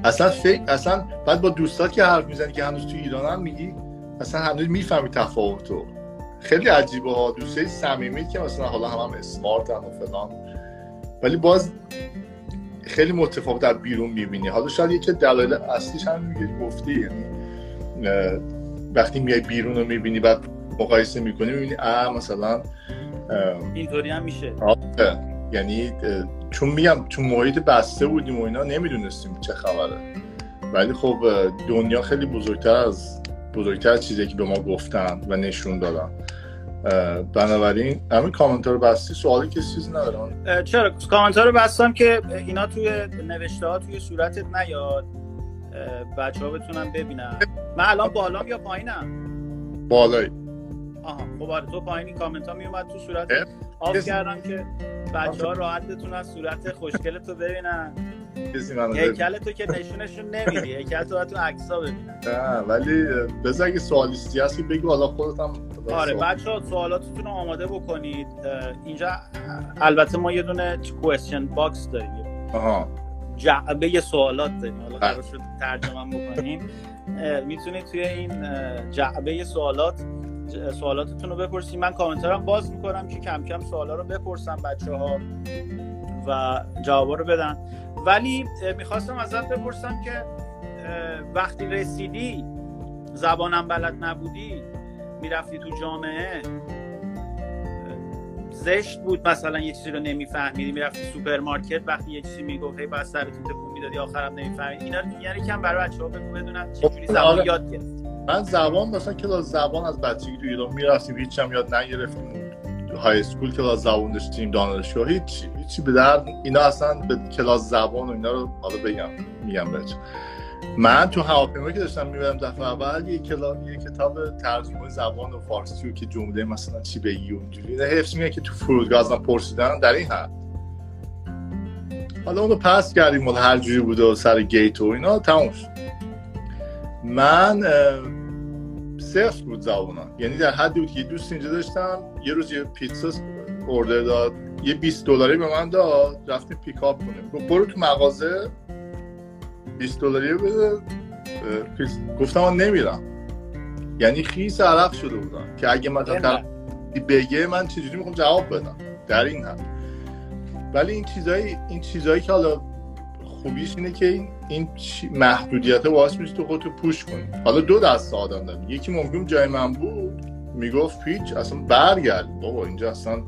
اصلا فکر اصلا بعد با دوستات که حرف می‌زنی که هنوز تو ایران هم میگی اصلا هنوز می‌فهمی تفاوتو خیلی عجیبه ها دوستای صمیمی که مثلا حالا هم, هم اسمارت هم و فلان. ولی باز خیلی متفاوت در بیرون می‌بینی. حالا شاید یکی دلایل اصلیش هم میگه گفتی. یعنی وقتی میای بیرون رو می‌بینی بعد مقایسه می‌کنی می‌بینی اه مثلا اینطوری هم میشه. آره. یعنی چون میگم چون محیط بسته بودیم و اینا نمی‌دونستیم چه خبره. ولی خب دنیا خیلی بزرگتر از بزرگتر از چیزی که به ما گفتن و نشون دادن. بنابراین همین کامنت رو بستی سوالی که چیزی ندارم. چرا؟ کامنت رو بستم که اینا توی نوشته ها توی صورتت نیاد. بچه ها بتونن ببینن. من الان بالام یا پایینم؟ بالایی آها خب آره تو پایینی کامنت ها میومد تو صورت. off کردم که بچه ها راحت بتونن صورت خوشگل تو ببینن. هیکل تو که نشونشون نمیدی هیکل تو تو عکس ها ببینن. نه ولی بذار اگه سوالی هستی بگو حالا خودت هم آره بچه ها سوالاتتون رو آماده بکنید. اینجا البته ما یه دونه question box داریم. آها. جعبه سوالات داریم. حالا بله. قرار شد ترجمه بکنیم. می‌تونید توی این جعبه سوالات سوالاتتون رو بپرسید من کامنتارم باز می‌کنم که کم کم سوالا رو بپرسم بچه ها و جوابا رو بدن. ولی می‌خواستم ازت بپرسم که وقتی رسیدی زبانم بلد نبودی می‌رفتی تو جامعه زشت بود مثلا یه چیزی رو نمیفهمیدی می‌رفتی سوپرمارکت وقتی یه چیزی می‌گفت هی بعد سرتون تکون می‌دادی آخرم نمیفهمیدی. اینا یعنی کم برای بچه‌ها بگو بدونن چه جوری زبان آره. یاد گرفت من زبان مثلا کلاس زبان از بچگی تو ایران می‌رفتیم هیچ هم یاد نگرفتیم. های اسکول کلاس زبان داشتیم دانشگاه هیچ هیچی به درد اینا اصلا به کلاس زبان و اینا رو حالا بگم میگم بهت من تو هواپیمایی که داشتم می‌برم دفعه اول یه کلاس یه کتاب ترجمه زبان و فارسی و که جمله مثلا چی بگی اونجوری حفظ میگه که تو فرودگاه ازم پرسیدن در این حد. حالا اونو پس کردیم مال هر جوری بوده و سر گیت و اینا تموم من صفر بود زبانم یعنی در حدی بود که یه دوست اینجا داشتم یه روز یه پیتزا اوردر داد. یه 20 دلاری به من داد. رفتیم پیکاپ کنیم. برو تو مغازه. 20 دلاری بده. گفتم من نمیرم. یعنی خیس عرق شده بودم که اگه مثلا بگه من چجوری می‌خوام جواب بدم؟ در این حد. ولی این چیزایی این چیزایی که حالا خوبیش اینه که این محدودیت باعث میشه تو خودتو پوش کنی. حالا دو دست آدم داریم یکی ممکن جای من بود می‌گفت پیچ اصلا برگرد. بابا اینجا اصلا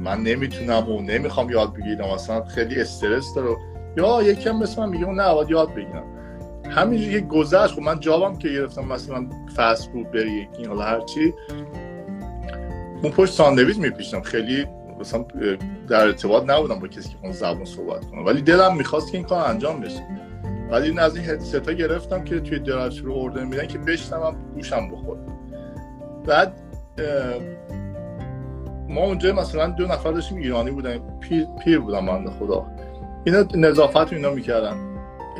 من نمی‌تونم و نمی‌خوام یاد بگیرم. اصلا خیلی استرس داره. یا یکم مثل من میگه نه باید یاد بگیرم. همینجوری که گذشت خب من جابم که گرفتم مثلا فست فود بری یکی حالا هرچی اون پشت ساندویچ میپیچیدم خیلی مثلا در ارتباط نبودم با کسی که اون زبان صحبت کنه. ولی دلم می‌خواست که این کار انجام بشه. ولی این از این هدست ها گرفتم که توی drive-thru order میدن که بشنوم گوشم بخوره بعد ما اونجا مثلا دو نفر داشتیم ایرانی بودن پیر, پیر بودن من خدا. اینا نظافت اینا می‌کردن.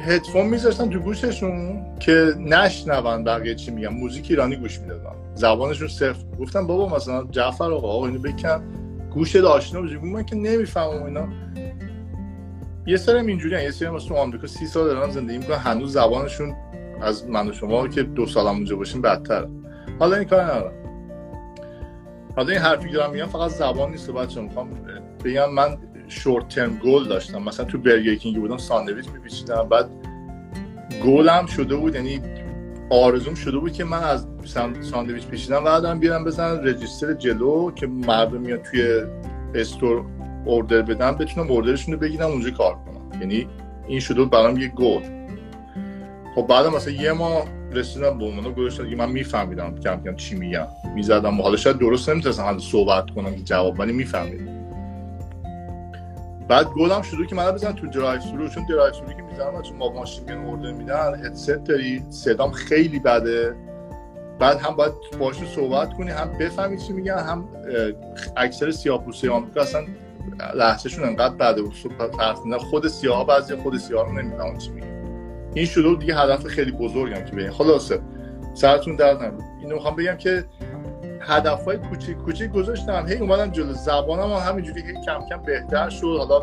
هدفون میذاشتن تو گوششون که نشنون بقیه چی میگن. موزیک ایرانی گوش می‌دادن. زبانشون صفر گفتم بابا مثلا جعفر آقا آقا اینو بکن. گوش آشنا بشه من که نمی‌فهمم اینا. یه سری اینجوری یه سری مثلا تو آمریکا سی سال دارن زندگی می‌کنن. هنوز زبانشون از من و شما که دو سال اونجا باشیم بدتر. حالا این کار ندارم. حالا این حرفی دارم میگم فقط زبان نیست بچه می‌خوام بگم. من شورت ترم گل داشتم. مثلا تو برگر کینگ بودم ساندویچ میپیچیدم. بعد گلم شده بود. یعنی آرزوم شده بود که من از ساندویچ پیچیدم و دارم بیارم بزنم register جلو که مردم میاد توی store order بدن بتونم order شون رو بگیرم اونجا کار کنم. یعنی این شده برام یه گل. خب بعد مثلا یه ماه رسیدم به عنوان گذاشتم که من میفهمیدم کم کم چی میگم. می‌زدم. و حالا شاید درست نمی‌تونستم صحبت کنم جواب ولی میفهمیدم. بعد گلم شروع که من بزنم تو drive-through چون drive-through که می‌زنم چون ما ماشین order میدن هدست داری صدام خیلی بده. بعد هم باید باشون صحبت کنی هم بفهمی چی میگن هم اکثر سیاه‌پوستی آمریکا اصلا لحظهشون انقدر بده و فرق خود سیاه بعضی خود سیاه رو نمی‌فهمن چی میگن. این شده دیگه هدف خیلی بزرگم که ببین خلاصه سرتون درد نکنه. اینو می‌خوام بگم که های کوچیک کوچیک گذاشتم. هی اومدم جلو زبانم هم همینجوری هی کم کم بهتر شد. حالا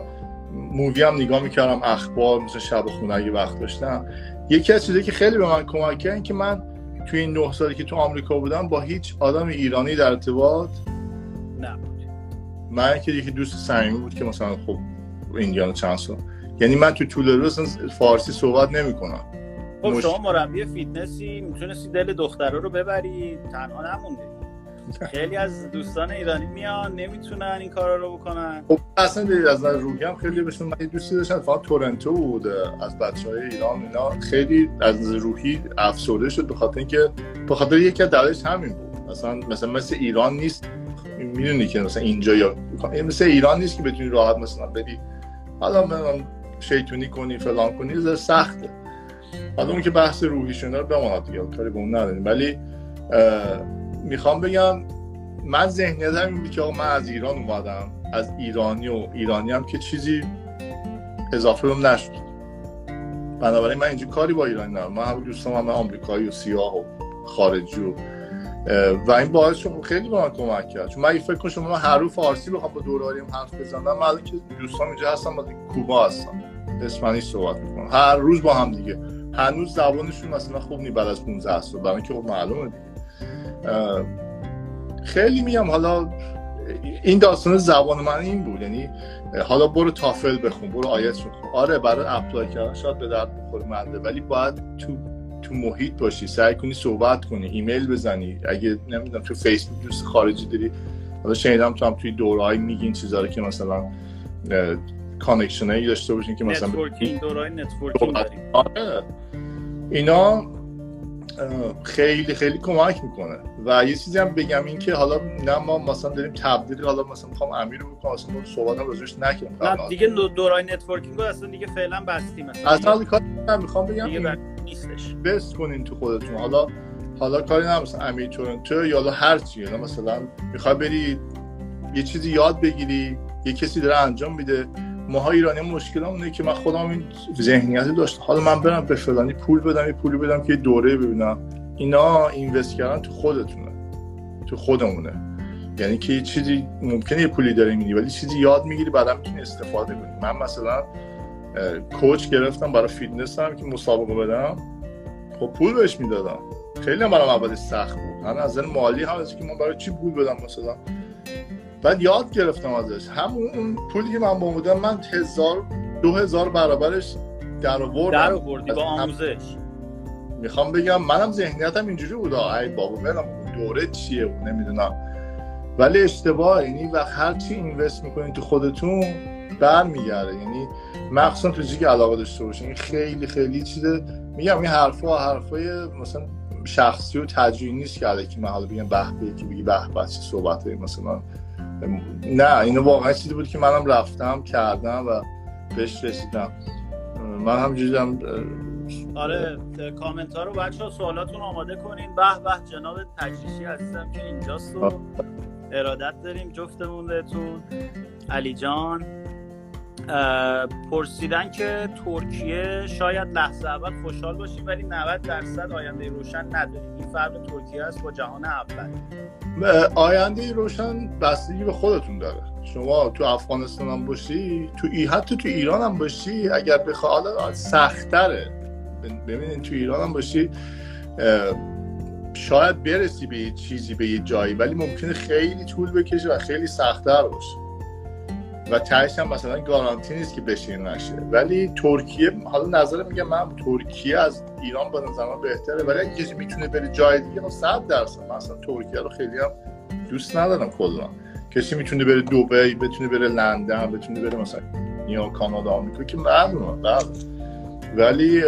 مووی هم نگاه می‌کردم اخبار مثل شب خونه اگه وقت داشتم. یکی از چیزایی که خیلی به من کمک کرد این که من توی این نه سالی که تو آمریکا بودم با هیچ آدم ایرانی در ارتباط نبود. من که یکی دوست صمیمی بود که مثلا خب ایندیانا چند سال. یعنی من تو طول روز فارسی صحبت نمی‌کنم. خب شما مربی فیتنسی می‌تونستی دل دخترها رو ببری. تنها نمونده. خیلی از دوستان ایرانی میان نمی‌تونن این کارا رو بکنن. خب اصلا از نظر روحی هم خیلی بهشون من دوستی داشتم فقط تورنتو بود از بچه های ایران اینا. خیلی از روحی افسرده شد به خاطر اینکه به خاطر یکی از همین بود. مثلا مثلا مثل ایران نیست. می‌دونی که مثلا اینجا یا مثل ایران نیست که بتونی راحت مثلا بدی حالا من شیطونی کنی فلان کنی سخته. حالا اون که بحث روحیشون رو بماند دیگه کاری به اون نداریم. ولی می‌خوام بگم من ذهنیت این که آقا من از ایران اومدم از ایرانی و ایرانی هم که چیزی اضافه بهم نشد. بنابراین من اینجا کاری با ایرانی ندارم. من هم دوستم هم آمریکایی و سیاه و خارجی و و این باعث شد خیلی به من کمک کرد. چون من فکر کنم من هر فارسی بخوام با دوراریم حرف بزنم من که دوستان اینجا هستم با کوبا هستم. اسپانیایی صحبت می‌کنم. هر روز با هم دیگه. هنوز زبانشون مثلا خوب نی بعد از 15 سال. برای اینکه خب معلومه. دیگه خیلی میگم حالا این داستان زبان من این بود یعنی حالا برو تافل بخون برو آیلتس بخون آره برای apply کردن شاید به درد بخوره منده ولی باید تو تو محیط باشی. سعی کنی صحبت کنی ایمیل بزنی. اگه نمی‌دونم تو فیسبوک دوست خارجی داری حالا شنیدم تو هم توی دورهای میگین چیزا رو که مثلا connection داشته باشین که مثلا networking دورهای networking آره. اینا خیلی خیلی کمک می‌کنه. و یه چیزی هم بگم این که حالا نه ما مثلا داریم تبدیل حالا مثلا می‌خوام امیر رو بکنم اصلا صحبت هم راجعش نکنیم نه دیگه دورای networking رو اصلا دیگه فعلا بستیم اصلا. کار می‌خوام بگم دیگه نیستش. بس کنین تو خودتون. حالا حالا کاری نه مثلا امیر تورنتو یا حالا هر چی. مثلا می‌خوای بری یه چیزی یاد بگیری یه کسی داره انجام میده. ماها ایرانی مشکل اونه که من خودم این ذهنیتی داشت حالا من برم به فلانی پول بدم یه پولی بدم که یه دوره ببینم. اینا invest کردن تو خودتونه. تو خودمونه. یعنی که یه چیزی ممکنه یه پولی داره میدی ولی چیزی یاد می‌گیری بعدم می‌تونی استفاده کنی. من مثلا coach گرفتم برای فیتنس هم که مسابقه بدم. خب پول بهش می‌دادم. خیلی برام اول سخت بود. هم از مالی هم از که من برای چی پول بدم مثلا؟ بعد یاد گرفتم ازش. همون اون پولی که من بودم من هزار دو هزار برابرش در آوردم. در آوردی با آموزش. می‌خوام بگم منم ذهنیتم اینجوری بود. ای بابا برم دوره چیه؟ بود نمی‌دونم. ولی اشتباه. یعنی وقت هر چی اینوست می‌کنین تو خودتون برمیگرده. یعنی مخصوصا تو چیزی که علاقه داشته باشین خیلی خیلی چیزه میگم. این حرفا حرفای مثلا شخصی و تجربی نیست که که من حالا بگم به که بگی به به صحبت مثلا نه اینو واقعا چیزی بود که منم رفتم کردم و بهش رسیدم. من همجوری هم آره کامنت ها رو بچه ها سوالاتون آماده کنین. به به جناب تجریشی هستم که اینجاست و ارادت داریم جفتمون بهتون. علی جان. پرسیدن که ترکیه شاید لحظه اول خوشحال باشیم ولی 90 درصد آینده روشن نداریم این فرق ترکیه است با جهان اول. آینده روشن بستگی به خودتون داره. شما تو افغانستان هم باشی تو ای حتی تو ایران هم باشی اگر بخواد سختره ببینید تو ایران هم باشی شاید برسی به یه چیزی به یه جایی ولی ممکنه خیلی طول بکشه و خیلی سختتر باشه. و تهش هم مثلا گارانتی نیست که بشین نشه. ولی ترکیه حالا نظر میگم من ترکیه از ایران به نظر بهتره ولی اگه کسی می‌تونه بره جای دیگه 100 درصد. مثلا ترکیه رو خیلی هم دوست ندارم کلا. کسی می‌تونه بره دبی بتونه بره لندن بتونه بره مثلا یا کانادا آمریکا که معلومه بله. ولی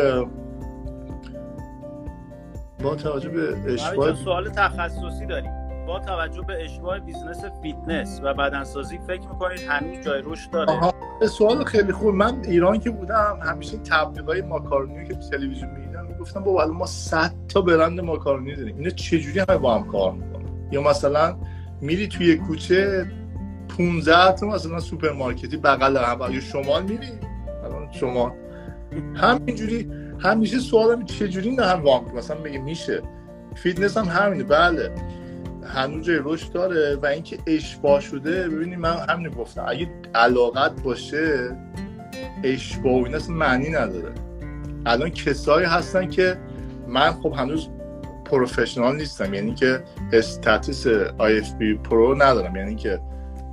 با توجه به اشباع سوال تخصصی داریم با توجه به اشباع business فیتنس و بدنسازی فکر می‌کنید هنوز جای رشد داره؟ آها. سوال خیلی خوب. من ایران که بودم همیشه تبلیغای ماکارونی که تلویزیون می‌دیدم می‌گفتم بابا ما 100 تا برند ماکارونی داریم. اینا چجوری همه با هم کار می‌کنن؟ یا مثلا میری توی کوچه 15 تا مثلا سوپرمارکتی بغل هم یا شمال میری؟ الان شمال همینجوری همیشه سوالم چجوری نه هم وام مثلا میگه میشه. فیتنس هم همینه بله. هنوز رشد داره و اینکه اشباع شده ببینید من همین گفتم اگه علاقت باشه اشباع و معنی نداره. الان کسایی هستن که من خب هنوز professional نیستم یعنی که status IFBB Pro ندارم. یعنی که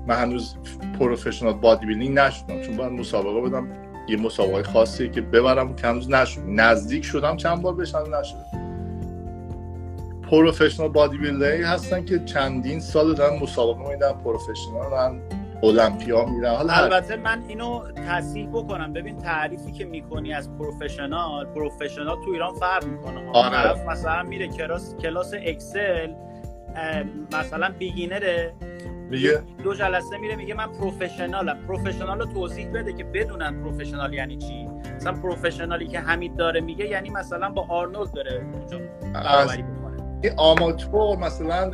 من هنوز professional bodybuilding نشدم چون باید مسابقه بدم یه مسابقه خاصی که ببرم که هنوز نشد. نزدیک شدم چند بار بشن نشد professional bodybuilder ی هستن که چندین سال دارن مسابقه میدن. professional المپیا میرن حالا البته من اینو تصحیح بکنم. ببین تعریفی که می‌کنی از professional professional تو ایران فرق می‌کنه. آره. مثلا میره کلاس کلاس اکسل مثلا beginner ه. میگه؟ دو جلسه میره میگه من professional م. professional رو توضیح بده که بدونن professional یعنی چی. مثلا professional ی که حمید داره میگه یعنی مثلا با آرنولد داره اونجا این آماتور مثلا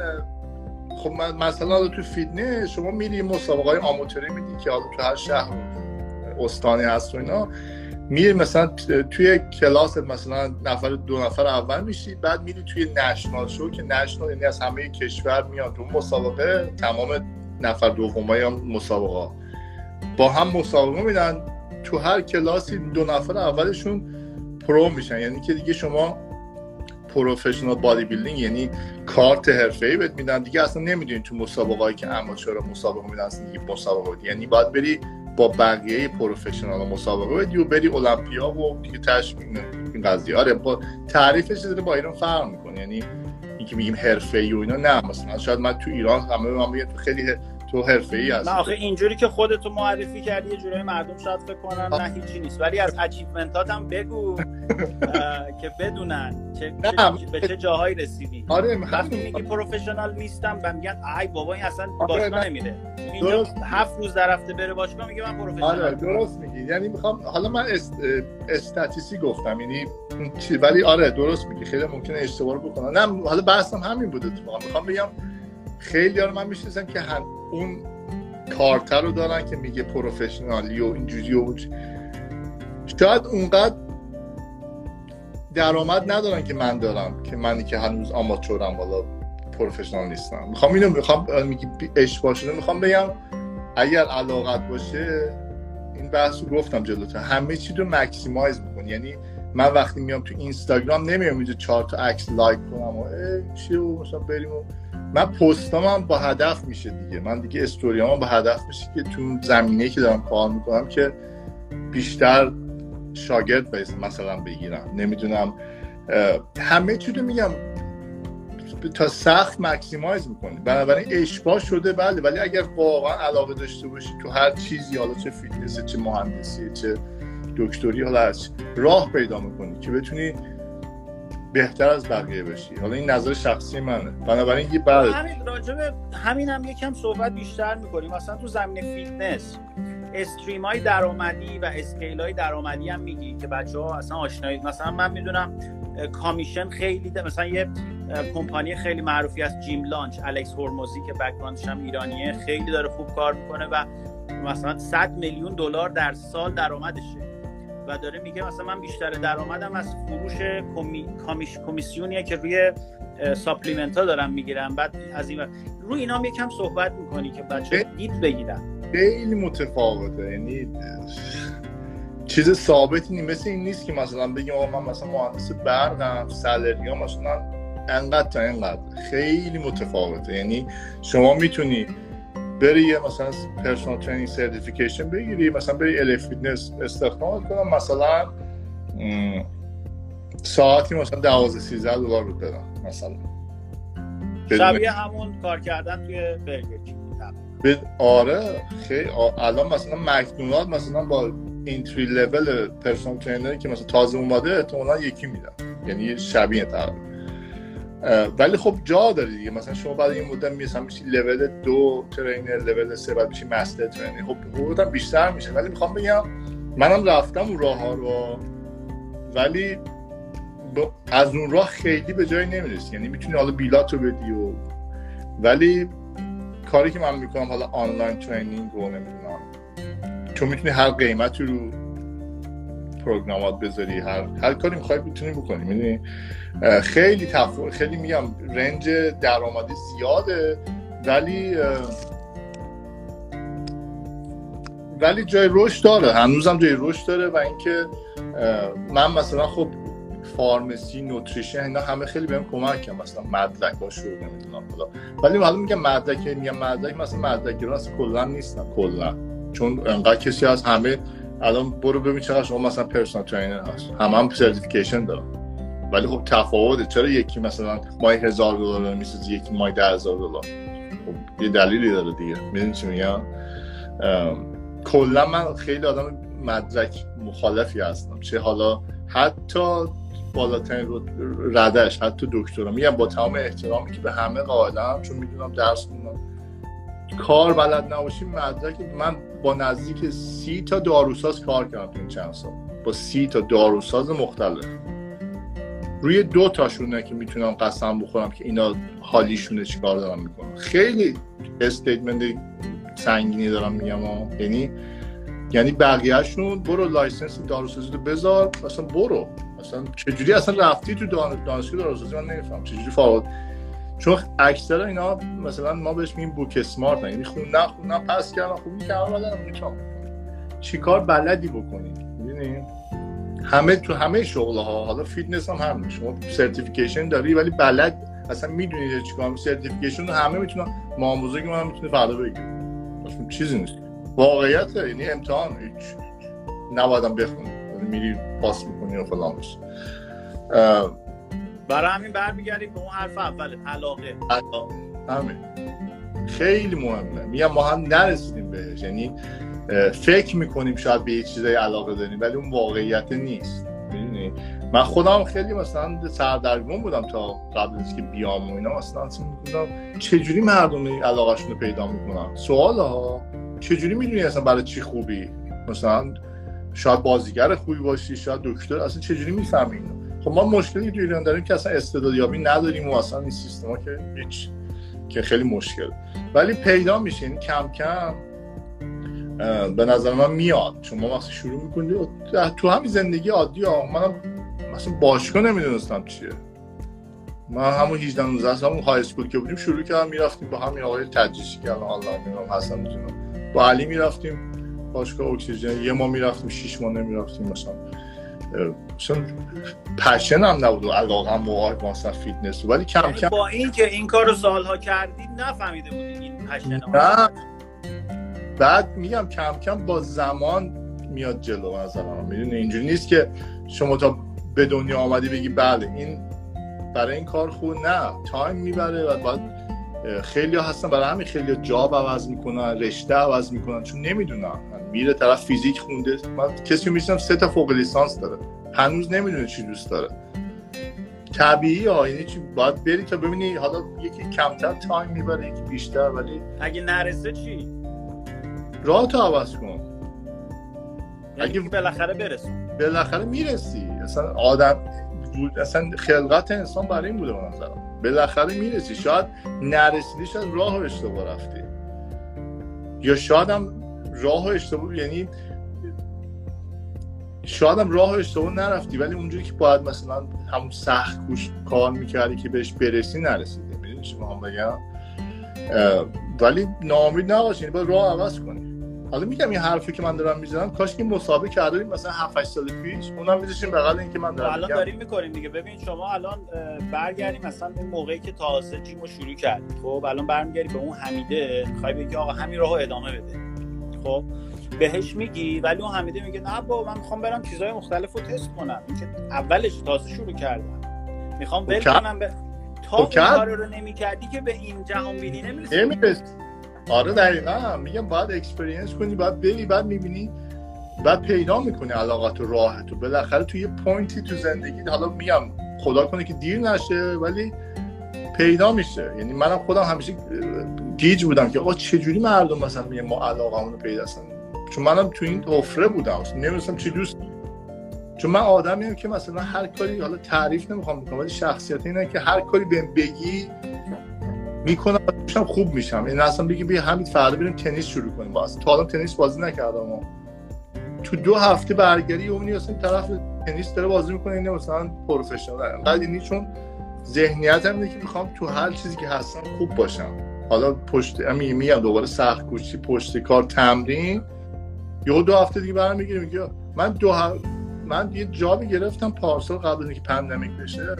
خب مثلا تو فیتنس شما میری مسابقه های آماتوری میدی که حالا تو هر شهر استانی هست و اینا. میری مثلا توی کلاس مثلا نفر دو نفر اول میشی بعد میری توی national show که national یعنی از همه کشور میان. تو مسابقه تمام نفر دومای هم مسابقه با هم مسابقه میدن. تو هر کلاسی دو نفر اولشون pro میشن. یعنی که دیگه شما professional bodybuilding یعنی کارت حرفه‌ای بهت میدن. دیگه اصلا نمی‌دونی تو مسابقه‌ای که چرا مسابقه میدن اصلا دیگه مسابقه بدی یعنی باید بری با بقیه professional مسابقه بدی و بری المپیا و دیگه تهش این قضیه. آره با تعریفش داره با ایران فرق می‌کنه. یعنی که میگیم حرفه‌ای و اینا نه مثلا شاید من تو ایران همه من تو خیلی تو حرفه‌ای هستی. نه آخه اینجوری که خودتو معرفی کردی یه جورایی مردم شاید فکر کنن نه هیچی نیست. ولی از اچیومنتات هم بگو. که بدونن چه به چه جاهایی رسیدی. آره وقتی میگی پروفشنال نیستم و میگن ای بابا این اصلا باشگاه نمیره اینجا هفت روز در هفته بره باشگاه میگه من پروفشنال آره درست میگی. یعنی می‌خوام حالا من است... استاتیسی گفتم یعنی ولی آره درست میگی. خیلی ممکنه اشتباه بکنم. نه حالا بحثم همین بوده تو می‌خوام بگم خیلی ها من می‌شناسم که هم اون کارتر رو دارن که میگه پروفشنالی و اینجوری و شاید اونقدر درآمد ندارن که من دارم که منی که هنوز آماتورم والا پروفشنال نیستم. می‌خوام اینو می‌خوام میگی اشتباه شده می‌خوام بگم اگر علاقت باشه این بحث رو گفتم جلوتر همه چی رو maximize می‌کنی یعنی من وقتی میام تو اینستاگرام نمیام اینجا چهار تا عکس لایک کنم و چی و مثلا بریم و من پستام هم با هدف میشه دیگه. من دیگه استوریام با هدف میشه که تو زمینه که دارم کار می‌کنم که بیشتر شاگرد مثلا بگیرم. نمی‌دونم همه چی رو میگم. تا سقف maximize می‌کنی. بنابراین اشباع شده بله ولی اگر واقعا علاقه داشته باشی تو هر چیزی حالا چه فیتنس چه مهندسی چه دکتری حالا راه پیدا می‌کنی که بتونی بهتر از بقیه بشی. حالا این نظر شخصی منه. بنابراین یه بعد همین راجبه همین هم یکم صحبت بیشتر می‌کنیم. مثلا تو زمین فیتنس stream های درآمدی و scale های درآمدی هم میگی که بچه ها اصلا آشنایی مثلا من می‌دونم commission خیلی ده. مثلا یه کمپانی خیلی معروفی از جیم لانچ الکس هورموزی که background ش هم ایرانیه خیلی داره خوب کار می‌کنه و مثلا 100 میلیون دلار در سال درآمدشه. و داره میگه مثلا من بیشتر درآمدم از فروش کمیش کمیسیونیه که روی ساپلیمنت ها دارم می‌گیرم. بعد از این رو اینا یکم صحبت می‌کنی که بچه دید بگیرن. خیلی متفاوته. یعنی چیز ثابتی نیست مثل این نیست که مثلا بگیم آقا من مثلا مهندس برقم سالری ها مثلا انقدر تا انقدر. خیلی متفاوته. یعنی شما می‌تونی بری یه مثلا personal training certification بگیری مثلا بری LA Fitness استخدام کنم مثلا ساعتی مثلا 12 13 دلار رو بدم مثلا. شبیه همون کار کردن توی برگر. به آره خیلی الان مثلا مکدونالد مثلا با entry level personal trainer ی که مثلا تازه اومده احتمالاً یکی میدن یعنی شبیه تقریبا ولی خب جا داره دیگه. مثلا شما بعد این مدت مثلا میشی level دو trainer level سه بعد میشی master trainer خب حقوقت بیشتر میشه. ولی می‌خوام بگم منم رفتم اون راه ها رو ولی از اون راه خیلی به جایی نمی‌رسی. یعنی می‌تونی حالا bill ات رو بدی و ولی کاری که من می‌کنم حالا online training رو نمی‌دونم. تو می‌تونی هر قیمتی رو program ات بذاری هر هر کاری می‌خوای می‌تونی بکنی می‌دونی؟ خیلی تفاوت خیلی میگم range درآمدی زیاده ولی ولی جای رشد داره. هنوزم جای رشد داره و اینکه من مثلا خب pharmacy nutrition اینا همه خیلی بهم کمک کردن مثلا مدرک باشه نمی‌دونم خدا ولی حالا میگم مدرک میگم مدرک مثلا مدرک راست کلا نیستن کلا. چون انقدر کسی از همه الان برو ببین چقدر شما مثلا personal trainer هست. همه هم certification دارن. ولی خب تفاوته. چرا یکی مثلا مای هزار دلار می‌سازی یکی مای ده هزار دلار؟ خب یه دلیلی داره دیگه. می‌دونی چی میگم؟ کلا من خیلی آدم مدرک مخالفی هستم. چه حالا حتی بالاترین ردش حتی دکترا. میگم با تمام احترامی که به همه قائلم چون می‌دونم درس خوندم کار بلد نباشی مدرک من با نزدیک سی تا داروساز کار کردم این چند سال. با سی تا داروساز مختلف. روی دو تاشونه که می‌تونم قسم بخورم که اینا حالیشونه چیکار دارم می‌کنم. خیلی statement سنگینی دارم میگم یعنی یعنی بقیهشون برو license داروسازی رو بذار اصلا برو. اصلا چجوری اصلا رفتی تو دانشگاه داروسازی من نمیفهمم. چجوری فعال چون اکثر اینا مثلا ما بهش میگیم book smart یعنی خوندن خوندن pass کردن خوبی کردن بلدن چیکار بلدی بکنی؟ می‌دونی؟ همه تو همه شغل ها حالا فیتنس هم همین شما certification داری ولی بلد اصلا می‌دونید چیکار certification رو همه می‌تونن که من می‌تونه فردا بگیره. چیزی نیست. واقعیت یعنی امتحان هیچ نبایدم بخونی. یعنی میری pass می‌کنی و فلان برای همین برمیگردیم به اون حرف اول علاقه. علاقه. همین. خیلی مهمه. میگم ما هم نرسیدیم بهش. یعنی فکر می‌کنیم شاید به یه چیزای علاقه داریم ولی اون واقعیت نیست. می‌دونی؟ من خودم خیلی مثلا سردرگم بودم تا قبل از که بیام و اینا. مثلا اصلا می‌گفتم چجوری مردم علاقهشون رو پیدا می‌کنن؟ سوال ها. چجوری می‌دونی اصلا برای چی خوبی؟ مثلا شاید بازیگر خوبی باشی شاید دکتر اصلا چجوری می‌فهمی؟ اینو خب ما مشکلی تو ایران داریم که اصلا استعدادیابی نداریم و اصلا این سیستما که هیچ که خیلی مشکل. ولی پیدا میشه یعنی کم کم به نظر من میاد. چون ما وقتی شروع می‌کنیم تو همین زندگی عادی ها منم مثلا باشگاه نمی‌دونستم چیه. ما همون 18 19 سال همون high school که بودیم شروع کردم می‌رفتیم با همین آقای تجریشی که الان الله می‌دونم حسن می‌دونم با علی می‌رفتیم. باشگاه اکسیژن یه ما می‌رفتیم شش ماه نمی‌رفتیم مثلا. مثلا passion هم نبود و علاقه هم با مثلا فیتنس. ولی کم یعنی کم با این که این کارو سالها کردید نفهمیده بودید این passion نه. بعد میگم کم کم با زمان میاد جلو مثلا. می‌دونی اینجوری نیست که شما تا به دنیا آمدی بگی بله این برای این کار خوب نه. time می‌بره و بعد خیلی ها هستن. برای همین خیلی job عوض می‌کنن رشته عوض می‌کنن. چون نمی‌دونن. میره طرف فیزیک خونده. من کسی میشناسم سه تا فوق لیسانس داره. هنوز نمی‌دونه چی دوست داره. طبیعی ها یعنی چی؟ باید بری تا ببینی حالا یکی کمتر تایم می‌بره یکی بیشتر ولی اگه نرسه چی؟ راه تو عوض کن. یعنی اگه بالاخره برسون. بالاخره می‌رسی. اصلا آدم اصلا خلقت انسان برای این بوده به نظرم. بالاخره می‌رسی. شاید نرسیدی شاید راه اشتباه رفتی. یا شاید هم راه اشتباه یعنی شاید هم راه اشتباه نرفتی ولی اونجوری که باید مثلا همون سخت کوش کار می‌کردی که بهش برسی نرسیدی می‌دونی شما هم بگم؟ ولی ناامید نباشی یعنی باید راه عوض کنی. حالا میگم این حرفی که من دارم می‌زنم کاش که مسابقه کردیم مثلا 7 8 سال پیش اونم میذاشیم بغل این که من دارم الان داریم می‌کنیم دیگه. ببین شما الان برگردیم مثلا اون موقعی که تازه جیمو شروع کردیم. خب الان برمیگردی به اون حمیده. می‌خوای بگی آقا همین راهو ادامه بده. خب بهش میگی ولی اون حمیده میگه نه بابا من می‌خوام برم چیزای مختلف رو تست کنم. که اولش تازه شروع کردم. می‌خوام ول کنم به تا اون کار رو نمی‌کردی که به این جهان بینی نمی‌رسی. آره دقیقا. میگم باید experience کنی باید بری بعد می‌بینی بعد پیدا می‌کنی علاقات و راحت و بالاخره تو یه point ی تو زندگی حالا میگم خدا کنه که دیر نشه ولی پیدا میشه. یعنی منم خودم همیشه گیج بودم که آقا چجوری مردم مثلا میگه ما علاقه رو پیدا چون منم تو این حفره بودم نمی‌دونستم چی دوست چون من آدمی که مثلا هر کاری حالا تعریف نمی‌خوام بکنم ولی شخصیت اینه که هر کاری بهم بگی می‌کنم خوب میشم. این اصلا بگی بیا همین فردا بریم تنیس شروع کنیم. باز تا الان تنیس بازی نکردم تو دو هفته برگری اونی اصلا طرف تنیس داره بازی می‌کنه اینه مثلا پروفشنال. انقدر اینی چون ذهنیت هم اینه که می‌خوام تو هر چیزی که هستم خوب باشم. حالا پشت امی میگم دوباره سخت کوشی پشت کار تمرین. یه دو هفته دیگه برام می‌گیره میگه من دو من یه job ی گرفتم پارسال قبل اینکه pandemic بشه.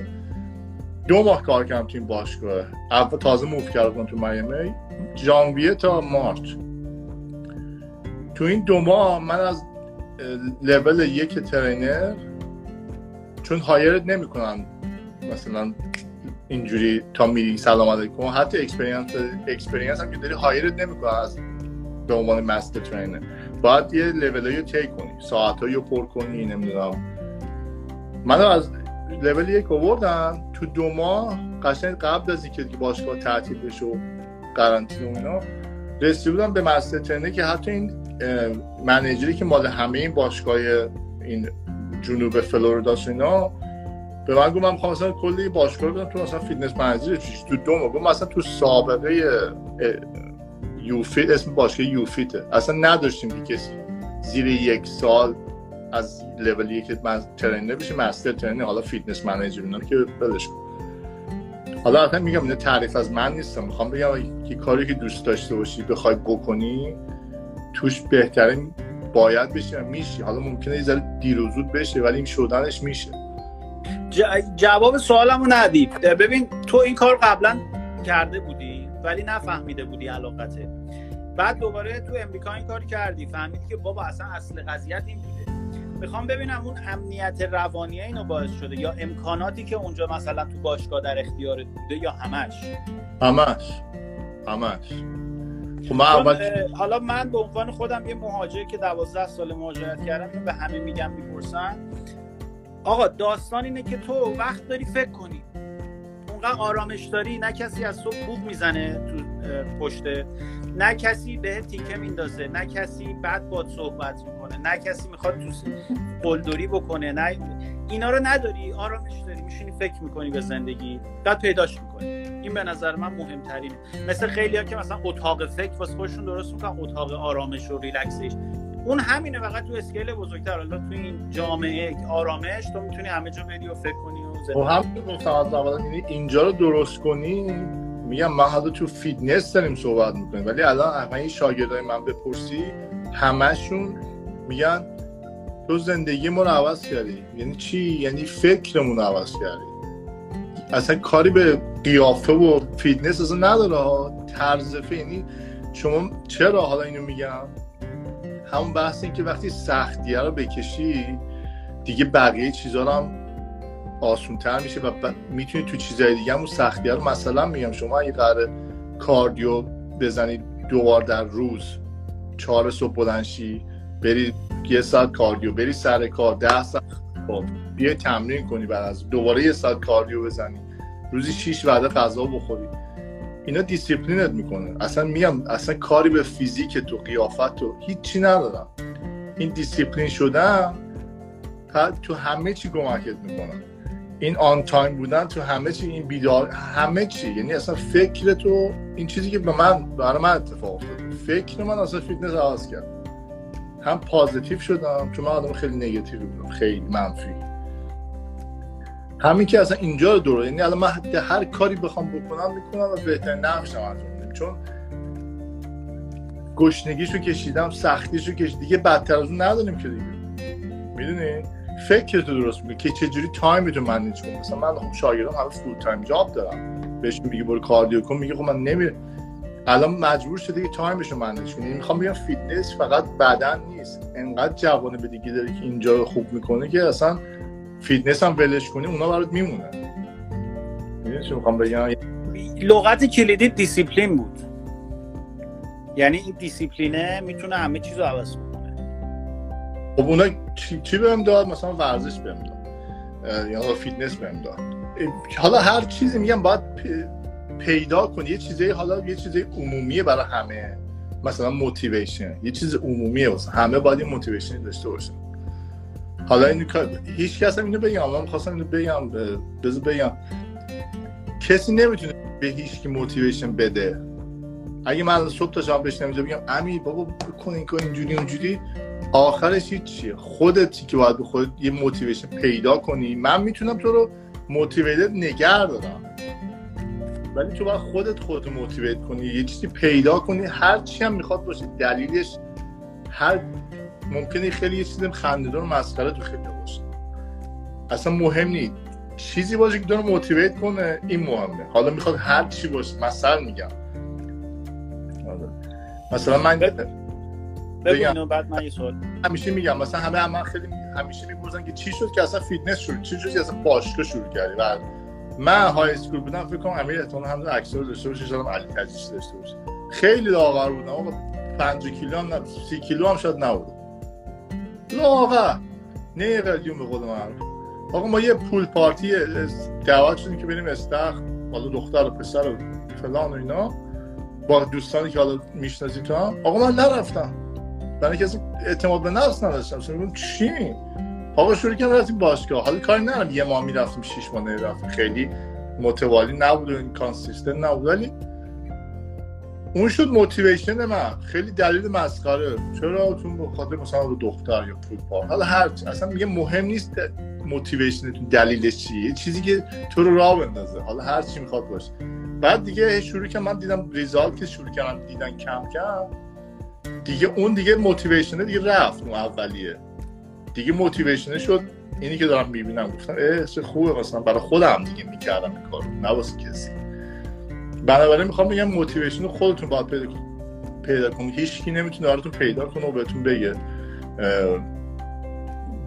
دو ماه کار کردم تو این باشگاه. اول تازه move کردم تو میامی. ژانویه تا مارچ. تو این دو ماه من از لول یک trainer چون hire ت نمی‌کنن مثلا اینجوری تا میری سلام علیکم. حتی experience experience هم که داری hire ت نمی‌کنن از به عنوان master trainer باید یه لول رو تیک کنی ساعت رو پر کنی نمی‌دونم. من از لول یک آوردم تو دو ماه قشنگ قبل از اینکه باشگاه تعطیل بشه و قرنطینه و اینا رسیده بودم به master trainer که حتی این منیجری که مال همه این باشگاه این جنوب فلوریدا اینا به من گفت من مثلا کلی باشگاه بدم تو مثلا فیتنس منیجر تو دو ماه گفت مثلا تو سابقه یوفیت اسم باشگاه یوفیته. اصلا نداشتیم که کسی زیر یک سال از لول یک من ترینر بشه مستر ترینر حالا فیتنس منیجر اینا که بلش حالا اصلا میگم اینه تعریف از من نیستم می‌خوام بگم که کاری که دوست داشته باشی بخوای بکنی توش بهترین باید بشه میشه حالا ممکنه یه ذره دیر بشه ولی این شدنش میشه. جواب سوالمو ندید ببین تو این کار قبلا کرده بودی ولی نفهمیده بودی علاقته بعد دوباره تو امریکا این کار کردی. فهمیدی که بابا اصلا اصل قضیت این بوده. می‌خوام ببینم اون امنیت روانی اینو باعث شده یا امکاناتی که اونجا مثلا تو باشگاه در اختیار بوده یا همش؟ همش. همش. خب من اول... حالا من به عنوان خودم یه مهاجر که دوازده سال مهاجرت کردم به همه میگم می‌پرسن. آقا داستان اینه که تو وقت داری فکر کنی. اونقدر آرامش داری نه کسی از صبح بوغ می‌زنه تو پشته نه کسی به تیکه میندازه نه کسی بعد باد صحبت می‌کنه نه کسی می‌خواد تو قلدری بکنه نه اینا رو نداری. آرامش داری میشینی فکر می‌کنی به زندگی بعد پیداش می‌کنی. این به نظر من مهمترینه. مثل خیلی ها که مثلا اتاق فکر واسه خودشون درست می‌کنن اتاق آرامش و relaxation اون همینه فقط تو scale بزرگتر. حالا تو این جامعه آرامش تو می‌تونی همه جا بری و فکر کنی و زندگی هم از اول یعنی اینجا رو درست کنی میگم ما حالا تو فیتنس داریم صحبت می‌کنیم ولی الان همه این شاگردای من بپرسی همشون میگن تو زندگی رو عوض کردی. یعنی چی؟ یعنی فکرمون عوض کردی. اصلا کاری به قیافه و فیتنس اصلا نداره طرز یعنی شما چرا حالا اینو میگم؟ همون بحث این که وقتی سختیه رو بکشی دیگه بقیه چیزها رو هم آسونتر میشه و. می‌تونی تو چیزهای دیگه همون سختیه رو مثلا میگم شما اگه قرار cardio بزنید دو بار در روز چهار صبح بلنشی بری یه ساعت cardio بری سر کار ده ساعت خب بیا تمرین کنی بعد از دوباره یه ساعت cardio بزنی روزی شیش وعده غذا بخوری اینا دیسیپلینت می‌کنه. اصلا میام اصلا کاری به فیزیک تو قیافت تو هیچی ندارم. این دیسیپلین شدن تو همه چی کمکت می‌کنن این on time بودن تو همه چی این بیدار همه چی. یعنی اصلا فکر تو این چیزی که به من برای من اتفاق افتاد. فکر من اصلا فیتنس عوض کرد. هم positive شدم چون من آدم خیلی نگاتیو بودم. خیلی منفی. همین که اصلا اینجا رو دوره یعنی الان من هر کاری بخوام بکنم می‌کنم و بهترین نقشم انجام چون گشنگیشو کشیدم سختیشو کشیدم دیگه بدتر از اون نداریم که دیگه. می‌دونی؟ فکر تو درست میگه که چجوری time تو manage کنی. مثلا من خب شاگردم همه full-time job دارم. بهش میگه برو cardio کن. میگه خب من نمی الان مجبور شده که time ش رو manage کنی. می‌خوام بگم فیتنس فقط بدن نیست. انقدر جوانه به دیگه داره که اینجا خوب می‌کنه که اصلا فیتنس هم ولش کنی اونا برات میمونن. می‌دونی چی می‌خوام بگم؟ لغت کلیدی دیسیپلین بود. یعنی این دیسیپلینه می‌تونه همه چیز رو عوض کنه. خب اونا چی, چی بهم داد؟ مثلا ورزش بهم داد. یا فیتنس بهم داد. حالا هر چیزی میگم باید پیدا کنی یه چیزی حالا یه چیزی عمومیه برای همه. مثلا motivation یه چیز عمومیه واسه. همه باید این motivation داشته باشن حالا این هیچ کس هم اینو بگم من خواستم اینو بگم بذار بگم. کسی نمی‌تونه به هیچ کی motivation بده. اگه من صبح تا شب بشنم بگم امی بابا بکن این کن اینجوری اونجوری. آخرش چیه خودتی که باید به خودت یه motivation پیدا کنی. من می‌تونم تو رو موتیویتد نگه دارم. ولی تو باید خودت خودت موتیویت کنی یه چیزی پیدا کنی. هر چی هم می‌خواد باشه دلیلش هر ممکنه خیلی یه چیز خنده‌دار و مسخره تو خیلی باشه. اصلا مهم نیست چیزی باشه که رو موتیویت کنه این مهمه. حالا می‌خواد هر چی باشه. مثلا میگم. مثلا من بگم. بعد من یه سوال همیشه میگم. مثلا همه هم خیلی همیشه می‌پرسن که چی شد که اصلا فیتنس شروع چی شد که اصلا باشگاه شروع کردی؟ بعد من high school بودم فکر کنم امیر احتمال هم عکسو داشته باشه شاید علی تجیش داشته باشه. خیلی لاغر بودم. آقا 5 کیلو هم 30 کیلو هم شاید نبود لاغر نه قدیون به من. آقا ما یه pool party دعوت شدیم که بریم استخر حالا دختر و پسر و فلان و اینا. با دوستانی که حالا می‌شناسید تو هم. آقا من نرفتم. برای کسی اعتماد به نفس نداشتم. سنگون چی؟ آقا شروع کردم رفتیم باشگاه. حالا کاری ندارم. یه ماه می‌رفتیم شیش ماه نرفتیم خیلی متوالی نبود و این consistent نبود. ولی اون شد motivation من. خیلی دلیل مسخره. چرا؟ چون به خاطر مثلا رو دختر یا فوتبال حالا هر اصلا میگه مهم نیست motivation تون دلیلش چیه. چیزی که تو رو راه بندازه. حالا هر چی می‌خواد باشه. بعد دیگه شروع که من دیدم result شروع کردم دیدن کم کم دیگه اون دیگه موتیویشنه دیگه رفت اون اولیه. دیگه موتیویشنه شد. اینی که دارم می‌بینم. گفتم اه چه خوبه مثلا برای خودم دیگه می‌کردم این کارو. نه کسی. بنابراین می‌خوام بگم موتیویشن رو خودتون باید پیدا کنید پیدا کنید هیچ کی نمی‌تونه براتون پیدا کنه و بهتون بگه.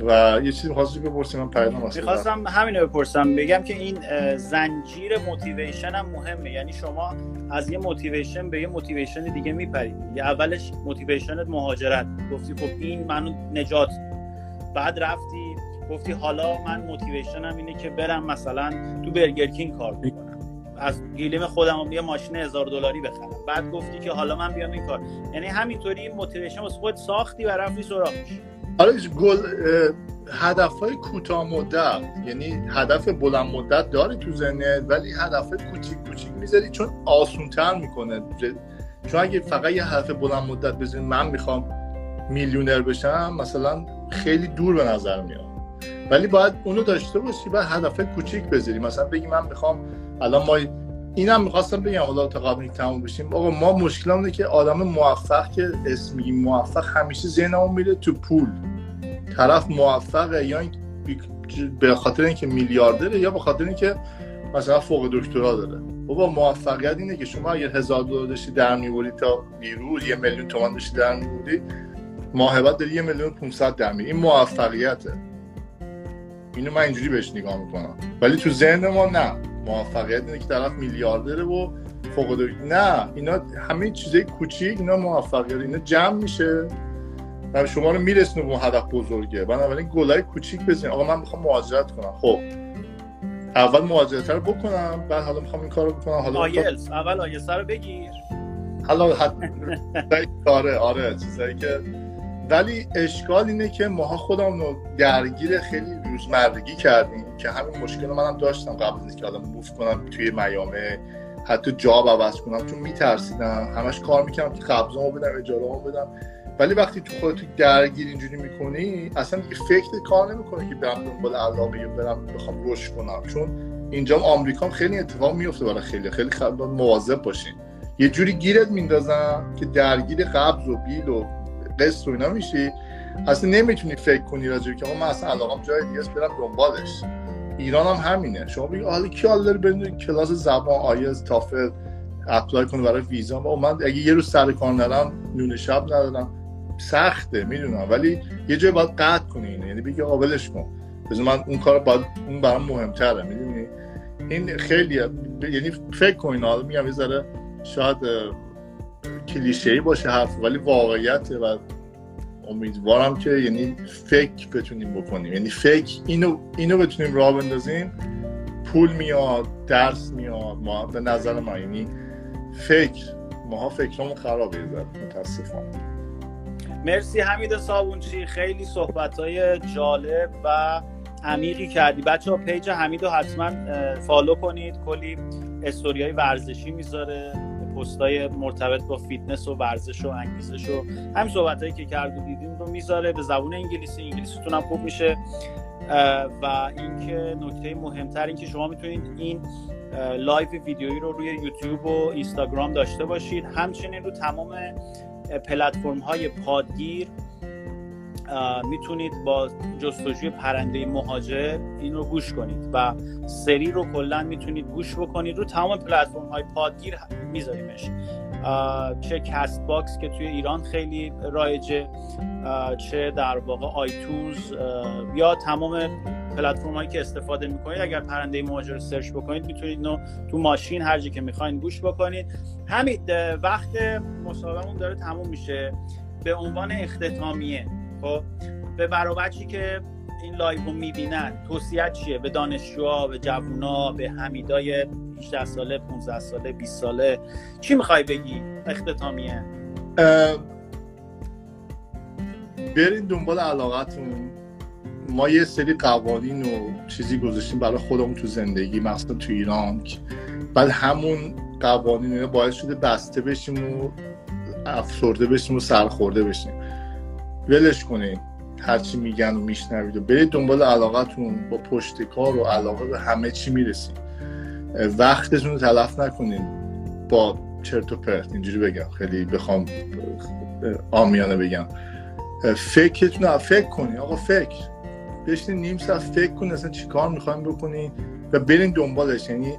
و یه چیزی می‌خواستی بپرسی من پیام می‌خواستم همین رو بپرسم. بگم که این زنجیر موتیویشن هم مهمه. یعنی شما از یه motivation به یه motivation دیگه میپرید. یه اولش موتیویشنت مهاجرت. گفتی خب این منو نجات. بعد رفتی گفتی حالا من موتیویشنم اینه که برم مثلا تو Burger King کار بکنم. از گیلیم خودم یه ماشین هزار دلاری بخرم. بعد گفتی که حالا من بیام این کار. یعنی همینطوری motivation واسه خود ساختی و رفتی سراغش. آره گل هدف های کوتاه مدت یعنی هدف بلند مدت داری تو ذهنت ولی هدف کوچیک کوچیک می‌ذاری چون آسون تر می‌کنه چون اگه فقط یه هدف بلند مدت بزنی من می‌خوام میلیونر بشم مثلا خیلی دور به نظر میاد. ولی باید اونو داشته باشی بعد هدف کوچیک بذاری. مثلا بگی من می‌خوام الان ما اینم می‌خواستم بگم حالا تا قبل تموم بشیم. آقا ما مشکلمونه که آدم موفق که اسم میگیم موفق همیشه ذهنمون میره تو پول. طرف موفقه یا به خاطر اینکه میلیاردره یا به خاطر اینکه مثلا فوق دکترا داره. بابا موفقیت اینه که شما اگر هزار دلار داشتی در میوری تا بیروز یه میلیون تومان داشتی در میوری ماهبت داری یه میلیون 500 در این موفقیته. اینو من اینجوری بهش نگاه می‌کنم. ولی تو ذهن ما نه. موفقیت اینه که طرف میلیاردره و فوق نه اینا همه چیزای کوچیک اینا موفقیت اینا جمع میشه. و شما رو میرسونه به هدف بزرگه. بنابراین گلای کوچیک بزنید. آقا من می‌خوام مهاجرت کنم. خب. اول مهاجرت رو بکنم بعد حالا می‌خوام این کارو بکنم. حالا آیلز اول آیلز رو بگیر. حالا حتما آره آره چیزایی که ولی اشکال اینه که ماها خودم رو درگیر خیلی روزمرگی کردیم که همین مشکل رو منم داشتم. قبل از که حالا موف کنم توی میامه حتی جاب عوض کنم چون میترسیدم. همش کار می‌کردم که قبضامو بدم اجارهمو بدم. ولی وقتی تو خودت درگیر اینجوری می‌کنی اصلا دیگه فکر کار نمی‌کنه که برم دنبال علاقه یا برم بخوام رشد کنم. چون اینجا آمریکا خیلی اتفاق میفته برای خیلی خیلی خیلی مواظب باشین. یه جوری گیرت میندازن که درگیر قبض و بیل و قسط و اینا میشی. اصلا نمی‌تونی فکر کنی راجع که من اصلا علاقم جای دیگه برم دنبالش. ایران هم همینه. شما بگی حالا کی حال داره کلاس زبان آیز تافل اپلای کنه برای ویزا؟ و من اگه یه روز سر کار نرم نون شب ندارم. سخته می‌دونم. ولی یه جای باید قطع کنی اینه یعنی بگی قابلش کن. بذار من اون کار باید اون برام مهمتره می‌دونی؟ این خیلی یعنی فکر کنین حالا میگم یه ذره شاید کلیشه‌ای باشه حرف ولی واقعیت و امیدوارم که یعنی فکر بتونیم بکنیم. یعنی فکر اینو اینو بتونیم راه بندازیم. پول میاد درس میاد ما به نظر ما یعنی فکر ماها فکرمون خرابه متاسفانه. مرسی حمید صابونچی. خیلی صحبت های جالب و عمیقی کردی. بچه ها پیج حمید رو حتما follow کنید. کلی استوری ورزشی می‌ذاره. های مرتبط با فیتنس و ورزش و انگیزش و همین صحبت هایی که کرد و دیدیم رو می‌ذاره به زبون انگلیسی. انگلیسیتون هم خوب میشه. و اینکه نکته مهمتر این که شما می‌تونید این لایو ویدیویی رو روی یوتیوب و اینستاگرام داشته باشید. همچنین رو تمام پلتفرم های پادگیر می‌تونید با جستجوی پرنده مهاجر این رو گوش کنید و سری رو کلا می‌تونید گوش بکنید. رو تمام پلتفرم های پادگیر میذاریمش. چه Castbox که توی ایران خیلی رایجه چه در واقع iTunes یا تمام پلتفرم هایی که استفاده می‌کنید. اگر پرنده مهاجر search بکنید می‌تونید اینو تو ماشین هر جا که می‌خواین گوش بکنید. همین وقت مصاحبهمون داره تموم میشه. به عنوان اختتامیه خب به برابچی که این لایو رو می‌بینن توصیه چیه؟ به دانشجوها به جوونا به حمیدای 18 ساله 15 ساله 20 ساله؟ چی می‌خوای بگی؟ اختتامیه؟ برین دنبال علاقتون. ما یه سری قوانین و چیزی گذاشتیم برای خودمون تو زندگی مثلا تو ایران بعد همون قوانین باعث شده بسته بشیم و افسرده بشیم و سرخورده بشیم. ولش کنین. هرچی میگن و میشنوید و برید دنبال علاقتون با پشت کار و علاقه به همه چی می‌رسید. وقتتون رو تلف نکنین. با چرت و پرت. اینجوری بگم. خیلی بخوام آمیانه بگم. فکرتون فکر کنین. آقا فکر. بشین نیم ساعت فکر کن اصلا چی کار می‌خوایم بکنی و برین دنبالش. یعنی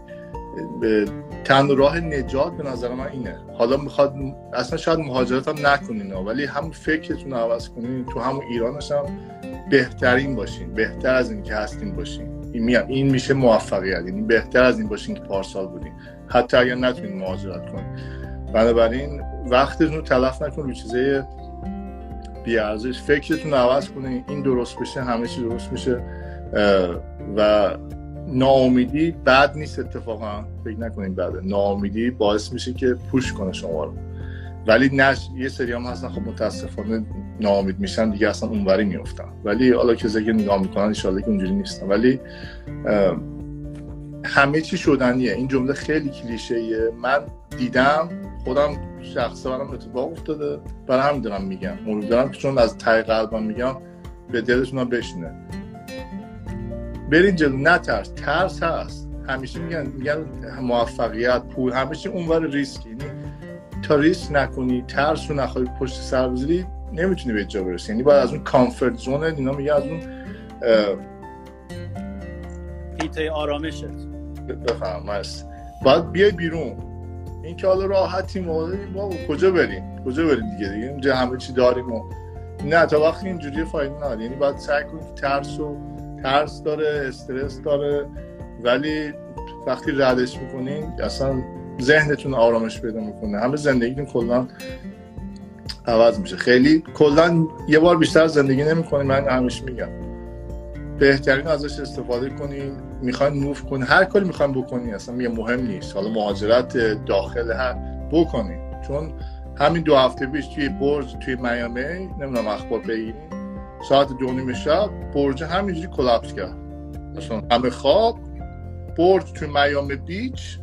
تن راه نجات به نظر من اینه. حالا می‌خواد اصلا شاید مهاجرت هم نکنین ولی هم فکرتون عوض کنین تو همون ایرانش هم بهترین باشین بهتر از این که هستین باشین. این, این میشه موفقیت یعنی بهتر از این باشین که پارسال بودین. حتی اگر نتونین مهاجرت کنین. بنابراین وقتتون رو تلف نکن رو چیزای بیارزش. فکرتون عوض کنین. این درست بشه همه چی درست میشه و ناامیدی بد نیست اتفاقا. فکر نکنید بده. ناامیدی باعث میشه که پوش کنه شما رو. ولی نش یه سری هم هستن خب متاسفانه ناامید میشن دیگه اصلا اونوری میفتن ولی حالا که که نگاه می‌کنن ان که اونجوری نیستن. ولی همه چی شدنیه. این جمله خیلی کلیشه من دیدم خودم شخصا برام اتفاق افتاده. برای هم دارم میگم. امیدوارم که چون از ته قلبم میگم به دلتون بشینه. برین جلو نترس ترس. هست. همیشه میگن میگن موفقیت پول. همیشه اونور ریسک یعنی تا ریسک نکنی ترس رو نخواهی پشت سر بذاری نمی‌تونی به جا برسی. یعنی باید از اون کامفورت زون اینا میگه از اون هیته آرامشت. بفهم هست باید بیای بیرون. این که حالا راحتی ما کجا بریم؟ کجا بریم دیگه؟ دیگه اینجا همه چی داریم و نه تا وقتی اینجوری فایده نداره. یعنی باید سعی کنی ترس و ترس داره استرس داره ولی وقتی ردش می‌کنین اصلا ذهنتون آرامش پیدا می‌کنه. همه زندگیتون کلا عوض میشه. خیلی کلا یه بار بیشتر زندگی نمی‌کنین من همیشه میگم. بهترین ازش استفاده کنین می‌خواین موف کنین. هر کاری می‌خواین بکنین اصلا یه مهم نیست. حالا مهاجرت داخل هر بکنین. چون همین دو هفته پیش توی برج توی میامی نمی‌دونم اخبار بگیرین. ساعت دو نیم شب برج همینجوری کلاپس کرد. مثلا همه خواب برج توی میامی بیچ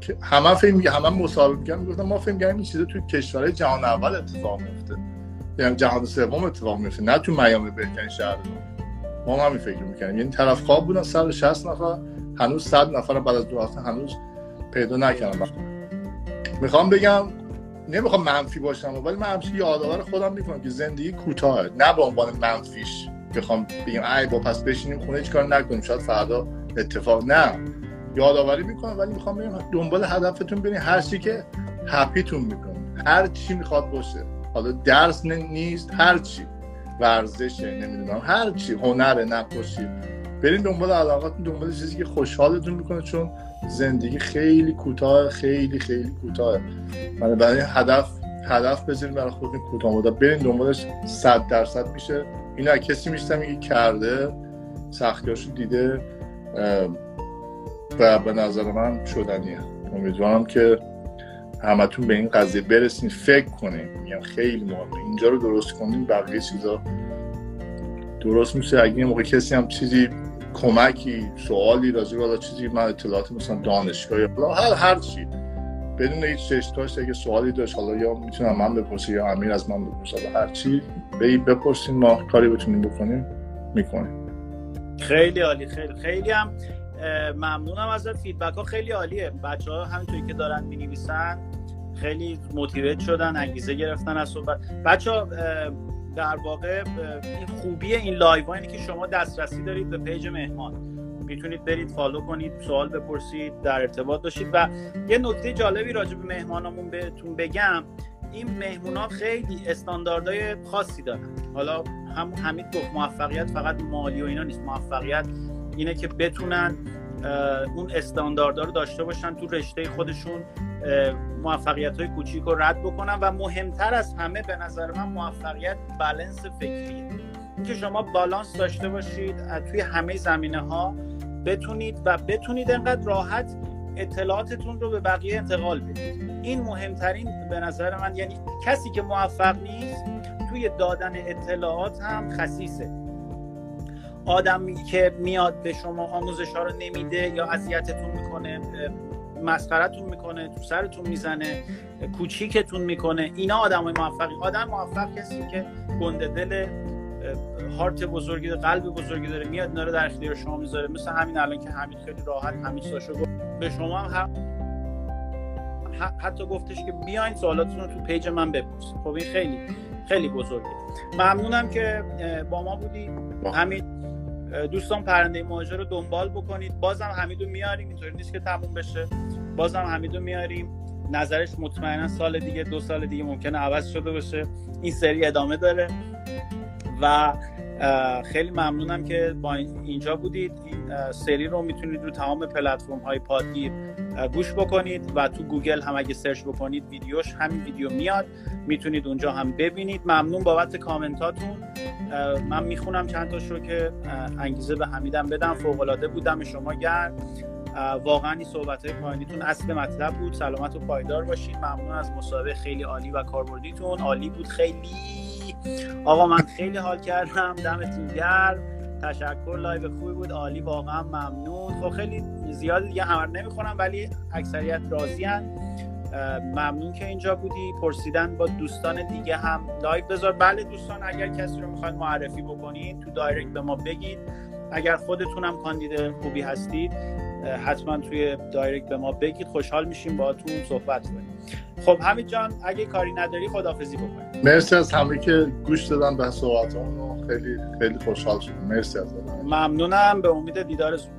که همه میگه همه مصاحبه میگن می‌گفتن ما فیلم میگیم این چیزا توی کشورهای جهان اول اتفاق میفته یعنی جهان سوم اتفاق میفته نه تو میامی بهترین شهر. ما هم همین فکر می‌کنیم یعنی طرف خواب بودن 160 نفر هنوز 100 نفر بعد از دو هفته هنوز پیدا نکردم می‌خوام بگم نمی‌خوام منفی باشم ولی من همیشه یادآور خودم می‌کنم که زندگی کوتاهه. نه به عنوان منفیش بخوام بگم ای با پس بشینیم خونه هیچ کار نکنیم شاید فردا اتفاق نه. یادآوری می‌کنم ولی می‌خوام بگم دنبال هدفتون برین هر چی که هپیتون می‌کنه. هر چی می‌خواد باشه. حالا درس نیست هر چی. ورزشه نمی‌دونم هر چی. هنر نقاشی. برین دنبال علاقاتون دنبال چیزی که خوشحالتون می‌کنه چون زندگی خیلی کوتاه خیلی خیلی کوتاه من برای هدف هدف بذارین برای خودتون کوتاه مدت. برین دنبالش 100 درصد میشه. اینا کسی میشته میگه کرده سختیاشو دیده. و به نظر من شدنیه. امیدوارم که همتون به این قضیه برسین. فکر کنین. میگم خیلی مهمه. اینجا رو درست کنین بقیه چیزا درست میشه. اگه موقع کسی هم چیزی کمکی سوالی راجع به چیزی من اطلاعات مثلا دانشگاه یا هر هر چی. بدون هیچ چشتاش اگه سوالی داشت حالا یا می‌تونم من بپرسی یا امیر از من بپرسه هر چی به بپرسین ما کاری بتونیم بکنیم می‌کنیم. خیلی عالی خیلی خیلی هم ممنونم از فیدبک ها خیلی عالیه. بچه ها همینطوری که دارن می نویسن خیلی موتیویت شدن انگیزه گرفتن از صحبت. بچه ها در واقع این خوبی این لایو اینه که شما دسترسی دارید به پیج مهمان. می‌تونید برید follow کنید سوال بپرسید در ارتباط باشید و یه نکته جالبی راجع به مهمانمون بهتون بگم. این مهمونا خیلی استانداردهای خاصی دارن. حالا هم حمید گفت موفقیت فقط مالی و اینا نیست. موفقیت اینه که بتونن اون استانداردها رو داشته باشن تو رشته خودشون موفقیت های کوچیک رو رد بکنن و مهمتر از همه به نظر من موفقیت بالانس فکریه اینکه شما بالانس داشته باشید توی همه زمینه ها بتونید و بتونید انقدر راحت اطلاعاتتون رو به بقیه انتقال بدید. این مهمترین به نظر من یعنی کسی که موفق نیست توی دادن اطلاعات هم خصیصه. آدمی که میاد به شما آموزش ها رو نمیده یا اذیتتون می‌کنه مسخرتون می‌کنه تو سرتون می‌زنه کوچیکتون می‌کنه اینا آدم های موفقی. آدم موفق کسی که گنده دل هارت بزرگی داره قلب بزرگی داره میاد اینا رو در اختیار شما می‌ذاره. مثل همین الان که همین خیلی راحت همین ساشو گفت. به شما هم حتی گفتش که بیاین سوالاتتون رو تو پیج من بپرسید. خب این خیلی خیلی بزرگه. ممنونم که با ما بودی. همین دوستان پرنده مهاجر رو دنبال بکنید. بازم حمیدو میاریم اینطوری نیست که تموم بشه. بازم حمیدو میاریم. نظرش مطمئنا سال دیگه دو سال دیگه ممکنه عوض شده باشه. این سری ادامه داره. و خیلی ممنونم که با اینجا بودید. این سری رو می‌تونید رو تمام پلتفرم های پادگیر گوش بکنید و تو گوگل هم اگه search بکنید ویدیوش همین ویدیو میاد می‌تونید اونجا هم ببینید. ممنون بابت کامنتاتون. من می‌خونم چند تاش رو که انگیزه به حمیدم بدم. فوق العاده بود دم شما گرم. واقعا این صحبت های پایانیتون اصل مطلب بود. سلامت و پایدار باشید ممنون از مصاحبه خیلی عالی و کاربردیتون. عالی بود خیلی. آقا من خیلی حال کردم. دمتون گرم. تشکر لایو خوبی بود. عالی واقعا ممنون. خب خیلی زیاد دیگه همه رو نمی‌خونم ولی اکثریت راضی ممنون که اینجا بودی. پرسیدن با دوستان دیگه هم لایو بذار. بله دوستان اگر کسی رو می‌خواید معرفی بکنید تو دایرکت به ما بگید. اگر خودتونم کاندید خوبی هستید حتما توی دایرکت به ما بگید. خوشحال میشیم باهاتون صحبت کنیم. خب همین جان اگه کاری نداری خدافزی بکنیم مرسی از همه که گوش دادن به صحبتمون خیلی خیلی خوشحال شدم. مرسی از ممنونم به امید دیدار زود.